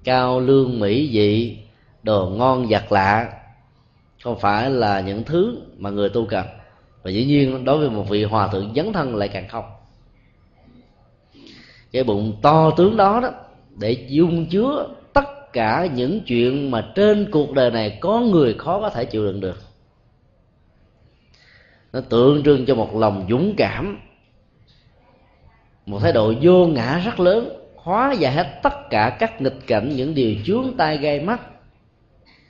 Cao lương mỹ vị, đồ ngon giặt lạ, không phải là những thứ mà người tu cần. Và dĩ nhiên đối với một vị hòa thượng dấn thân lại càng không cái bụng to tướng đó đó, để dung chứa tất cả những chuyện mà trên cuộc đời này có người khó có thể chịu đựng được. Nó tượng trưng cho một lòng dũng cảm, một thái độ vô ngã rất lớn, hóa giải hết tất cả các nghịch cảnh, những điều chướng tay gây mắt,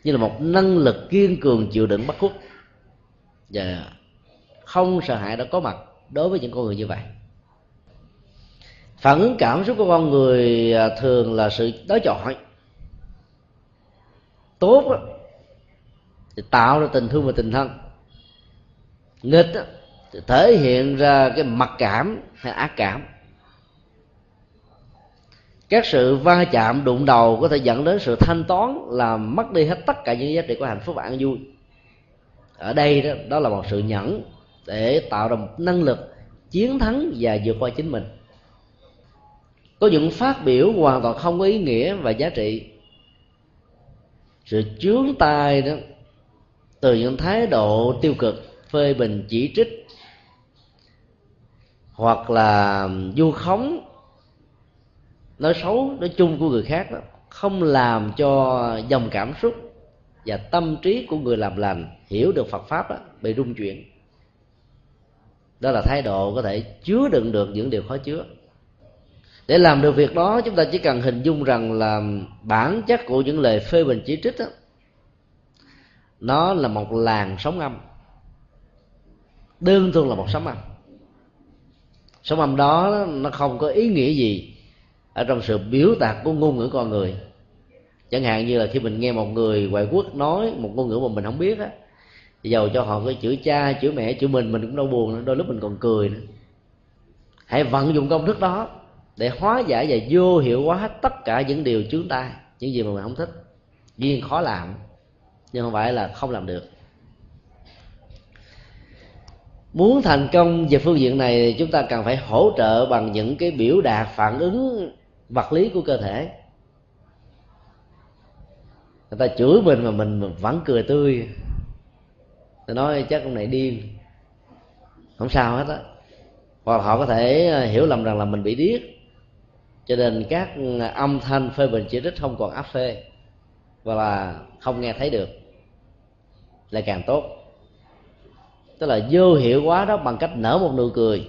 như là một năng lực kiên cường chịu đựng bất khuất và không sợ hãi đã có mặt đối với những con người như vậy phản ứng cảm xúc của con người à, thường là sự đối chọi. Tốt đó, thì tạo ra tình thương và tình thân. Nghịch đó, thì thể hiện ra cái mặc cảm hay ác cảm. Các sự va chạm đụng đầu có thể dẫn đến sự thanh toán làm mất đi hết tất cả những giá trị của hạnh phúc và an vui. Ở đây đó, đó là một sự nhẫn để tạo ra một năng lực chiến thắng và vượt qua chính mình có những phát biểu hoàn toàn không có ý nghĩa và giá trị. Sự chướng tai đó từ những thái độ tiêu cực phê bình chỉ trích hoặc là du khống nói xấu nói chung của người khác đó không làm cho dòng cảm xúc và tâm trí của người làm lành hiểu được Phật pháp đó, bị rung chuyển. Đó là thái độ có thể chứa đựng được những điều khó chứa để làm được việc đó chúng ta chỉ cần hình dung rằng là bản chất của những lời phê bình chỉ trích đó, nó là một làn sóng âm. Đơn thuần là một sóng âm. Sóng âm đó nó không có ý nghĩa gì ở trong sự biểu đạt của ngôn ngữ con người. Chẳng hạn như là khi mình nghe một người ngoại quốc nói một ngôn ngữ mà mình không biết á dầu cho họ có chữ cha chữ mẹ chữ mình mình cũng đau buồn nữa đôi lúc mình còn cười nữa. Hãy vận dụng công thức đó để hóa giải và vô hiệu hóa hết tất cả những điều chướng tai những gì mà mình không thích. Duyên khó làm, nhưng không phải là không làm được. Muốn thành công về phương diện này, chúng ta cần phải hỗ trợ bằng những cái biểu đạt phản ứng vật lý của cơ thể. Người ta chửi mình mà mình vẫn cười tươi. Tôi nói, chắc ông này điên. Không sao hết á. Hoặc họ có thể ờ, hiểu lầm rằng là mình bị điếc cho nên các âm thanh phê bình chỉ trích không còn áp phê, và là không nghe thấy được, lại càng tốt. Tức là vô hiệu quá đó bằng cách nở một nụ cười.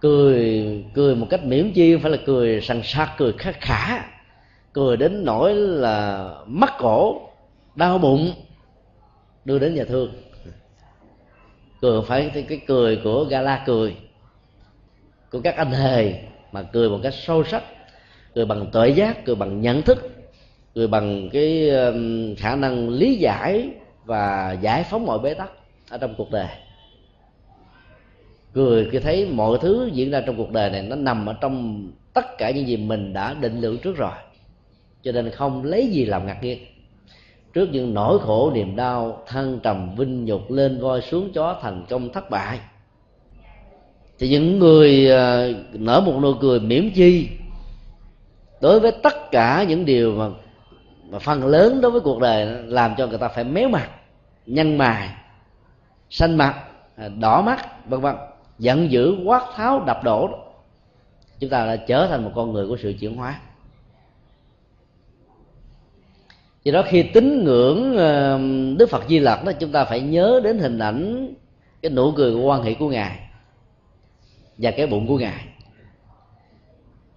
Cười cười một cách miễn chi phải là cười sằng sặc, cười khắc khả, cười đến nỗi là mắc cổ, đau bụng, đưa đến nhà thương. Cười phải cái cười của gala cười, của các anh hề mà cười một cách sâu sắc, cười bằng tuệ giác, cười bằng nhận thức, cười bằng cái khả năng lý giải và giải phóng mọi bế tắc ở trong cuộc đời. Cười khi thấy mọi thứ diễn ra trong cuộc đời này nó nằm ở trong tất cả những gì mình đã định lượng trước rồi, cho nên không lấy gì làm ngạc nhiên. Trước những nỗi khổ, niềm đau, thăng trầm, vinh nhục, lên voi, xuống chó, thành công, thất bại thì những người à, nở một nụ cười mỉm chi. Đối với tất cả những điều mà mà phần lớn đối với cuộc đời làm cho người ta phải méo mặt, nhăn mài xanh mặt à, đỏ mắt, vân vân, giận dữ, quát tháo, đập đổ chúng ta đã trở thành một con người của sự chuyển hóa. Do đó khi tín ngưỡng à, đức phật di lặc đó, chúng ta phải nhớ đến hình ảnh cái nụ cười của quan hệ của ngài và cái bụng của ngài.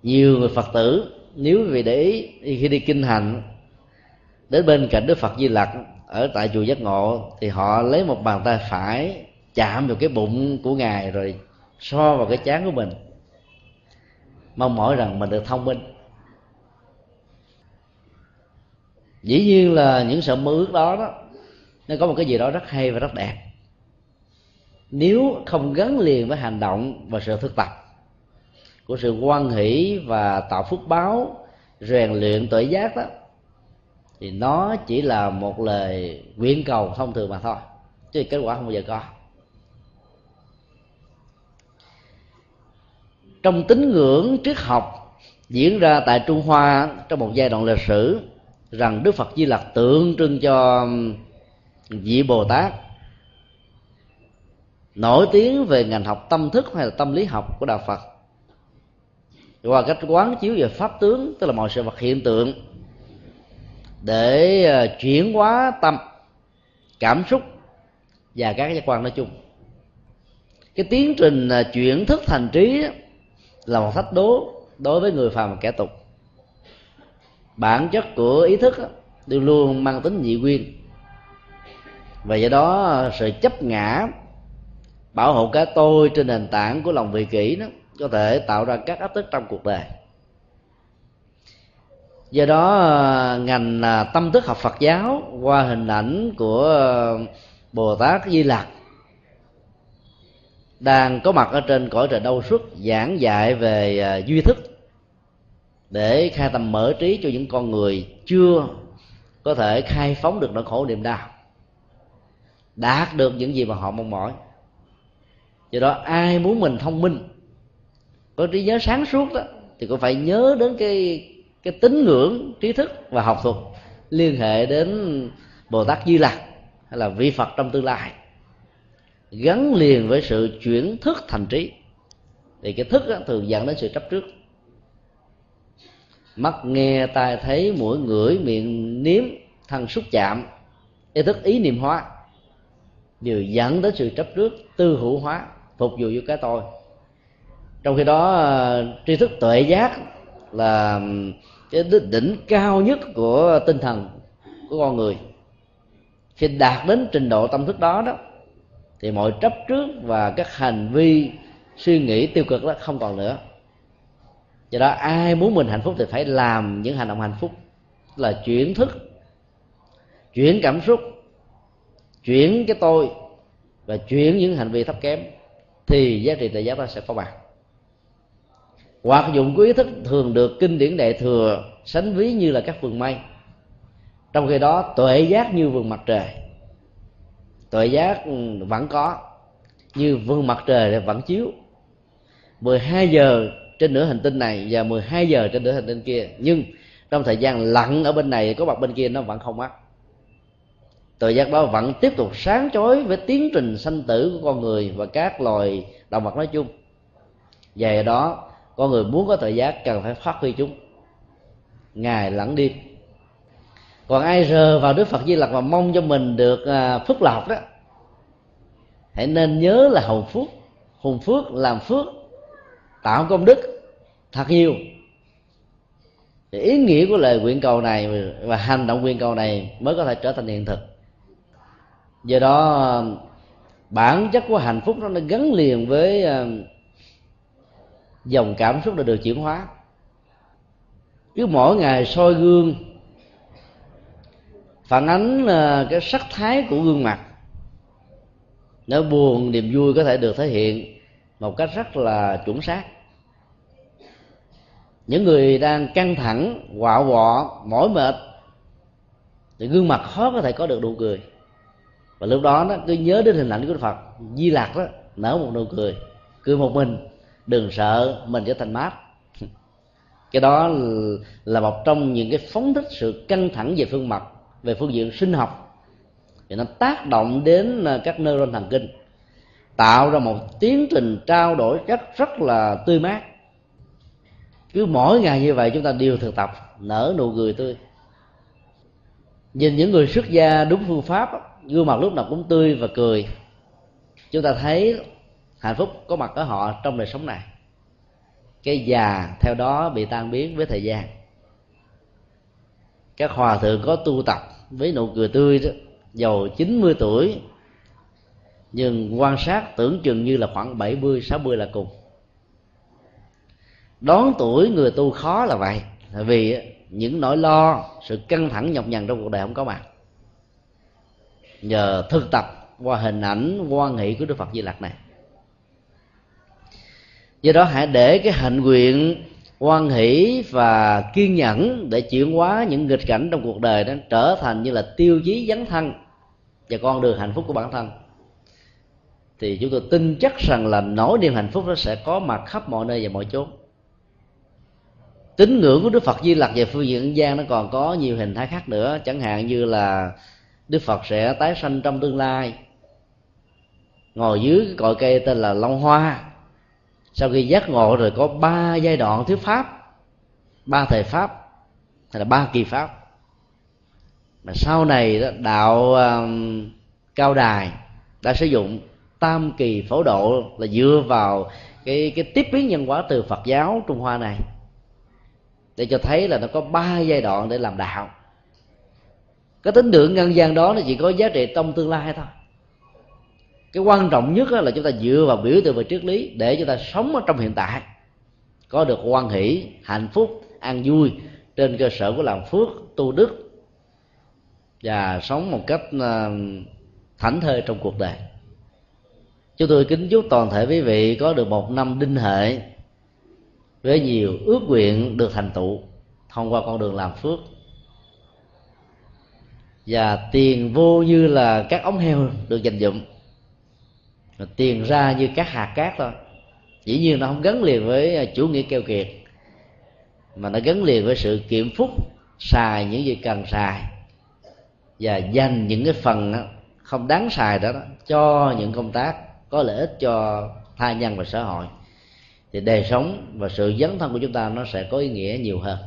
Nhiều người phật tử, nếu vì để ý khi đi kinh hành, đến bên cạnh đức phật di lặc ở tại chùa giác ngộ, thì họ lấy một bàn tay phải chạm vào cái bụng của ngài rồi so vào cái chán của mình. Mong mỏi rằng mình được thông minh. Dĩ nhiên là những sự mơ ước đó đó, nó có một cái gì đó rất hay và rất đẹp nếu không gắn liền với hành động và sự thực tập của sự quan hỷ và tạo phước báo, rèn luyện tuệ giác đó, thì nó chỉ là một lời nguyện cầu thông thường mà thôi, chứ kết quả không bao giờ có. Trong tín ngưỡng triết học diễn ra tại trung hoa trong một giai đoạn lịch sử, rằng đức phật di lặc tượng trưng cho vị bồ tát nổi tiếng về ngành học tâm thức hay là tâm lý học của đạo phật. Qua cách quán chiếu về pháp tướng, tức là mọi sự vật hiện tượng, để ờ, chuyển hóa tâm, cảm xúc và các giác quan nói chung. Cái tiến trình ờ, chuyển thức thành trí là một thách đố đối với người phàm và kẻ tục. Bản chất của ý thức luôn luôn mang tính nhị nguyên. Và do đó ờ, sự chấp ngã bảo hộ cái tôi trên nền tảng của lòng vị kỷ đó, có thể tạo ra các áp lực trong cuộc đời. Do đó, ngành à, tâm thức học Phật giáo qua hình ảnh của Bồ Tát Di Lặc đang có mặt ở trên cõi trời đâu suốt, giảng dạy về à, duy thức để khai tâm mở trí cho những con người chưa có thể khai phóng được nỗi khổ niềm đau, đạt được những gì mà họ mong mỏi do đó ai muốn mình thông minh có trí nhớ sáng suốt đó thì cũng phải nhớ đến cái cái tín ngưỡng trí thức và học thuật liên hệ đến bồ tát di lặc hay là vi phật trong tương lai. Gắn liền với sự chuyển thức thành trí. Thì cái thức đó, thường dẫn đến sự chấp trước. Mắt nghe tai thấy mũi ngửi miệng nếm thân xúc chạm ý thức ý niệm hóa đều dẫn đến sự chấp trước tư hữu hóa phục vụ cho cái tôi. Trong khi đó ờ, tri thức tuệ giác là cái đỉnh cao nhất của tinh thần của con người. Khi đạt đến trình độ tâm thức đó đó, thì mọi chấp trước và các hành vi, suy nghĩ tiêu cực đó không còn nữa. Do đó, ai muốn mình hạnh phúc thì phải làm những hành động hạnh phúc. Là chuyển thức, chuyển cảm xúc, chuyển cái tôi và chuyển những hành vi thấp kém thì giá trị tài giác ta sẽ có mặt hoạt dụng của ý thức thường được kinh điển đại thừa sánh ví như là các vườn mây trong khi đó, tuệ giác như vườn mặt trời. Tuệ giác ừ, vẫn có, như vườn mặt trời vẫn chiếu. 12 giờ trên nửa hành tinh này và 12 giờ trên nửa hành tinh kia. Nhưng trong thời gian lặn ở bên này, có mặt bên kia nó vẫn không mất tuệ giác đó vẫn tiếp tục sáng chói với tiến trình sanh tử của con người và các loài động vật nói chung. Về đó, con người muốn có tự giác cần phải phát huy chúng. Ngày lẫn đêm còn ai rờ vào đức phật di lặc và mong cho mình được à, phước lộc đó, hãy nên nhớ là hồng phước. Hùng phước làm phước, tạo công đức thật nhiều. Thì ý nghĩa của lời nguyện cầu này và hành động nguyện cầu này mới có thể trở thành hiện thực do đó, bản chất của hạnh phúc nó gắn liền với ờ, dòng cảm xúc đã được chuyển hóa. Cứ mỗi ngày soi gương, phản ánh ờ, cái sắc thái của gương mặt, nỗi buồn, niềm vui có thể được thể hiện một cách rất là chuẩn xác. Những người đang căng thẳng, quạo quọ, mỏi mệt thì gương mặt khó có thể có được nụ cười và lúc đó nó cứ nhớ đến hình ảnh của Đức Phật. Di lạc đó, nở một nụ cười. Cười một mình, đừng sợ, mình trở thành mát. Cái đó là một trong những cái phóng thích sự căng thẳng về phương mặt, về phương diện sinh học. Thì nó tác động đến à, các neuron thần kinh, tạo ra một tiến trình trao đổi rất rất là tươi mát. Cứ mỗi ngày như vậy chúng ta đều thực tập, nở nụ cười tươi. Nhìn những người xuất gia đúng phương pháp gương mặt lúc nào cũng tươi và cười. Chúng ta thấy hạnh phúc có mặt ở họ trong đời sống này. Cái già theo đó bị tan biến với thời gian. Các hòa thượng có tu tập với nụ cười tươi đó, giàu 90 tuổi, nhưng quan sát tưởng chừng như là khoảng 70 60 là cùng. Đón tuổi người tu khó là vậy tại vì những nỗi lo, sự căng thẳng nhọc nhằn trong cuộc đời không có mặt nhờ thực tập qua hình ảnh quan nghị của đức phật di lặc này. Do đó hãy để cái hạnh nguyện quan hỷ và kiên nhẫn để chuyển hóa những nghịch cảnh trong cuộc đời đó trở thành như là tiêu chí dấn thân và con đường hạnh phúc của bản thân. Thì chúng tôi tin chắc rằng là nỗi niềm hạnh phúc nó sẽ có mặt khắp mọi nơi và mọi chốn. Tín ngưỡng của đức phật di lặc về phương diện gian nó còn có nhiều hình thái khác nữa. Chẳng hạn như là đức phật sẽ tái sanh trong tương lai. Ngồi dưới cái cội cây tên là long hoa. Sau khi giác ngộ rồi có ba giai đoạn thuyết pháp ba thời pháp hay là ba kỳ pháp. Mà sau này đó, đạo um, cao đài đã sử dụng tam kỳ phổ độ là dựa vào cái cái tiếp biến nhân hóa từ Phật giáo Trung Hoa này để cho thấy là nó có ba giai đoạn để làm đạo cái tính lượng nhân gian đó nó chỉ có giá trị trong tương lai thôi. Cái quan trọng nhất là chúng ta dựa vào biểu tượng và triết lý để chúng ta sống ở trong hiện tại. Có được quan hỷ, hạnh phúc, an vui trên cơ sở của làm phước, tu đức và sống một cách ờ, thảnh thơi trong cuộc đời. Chúng tôi kính chúc toàn thể quý vị có được một năm đinh hệ với nhiều ước nguyện được thành tựu thông qua con đường làm phước và tiền vô như là các ống heo được dành dụng, tiền ra như các hạt cát thôi. Dĩ nhiên nó không gắn liền với à, chủ nghĩa keo kiệt mà nó gắn liền với sự kiệm phúc xài những gì cần xài. Và dành những cái phần à, không đáng xài đó, đó cho những công tác có lợi ích cho tha nhân và xã hội. Thì đời sống và sự dấn thân của chúng ta nó sẽ có ý nghĩa nhiều hơn.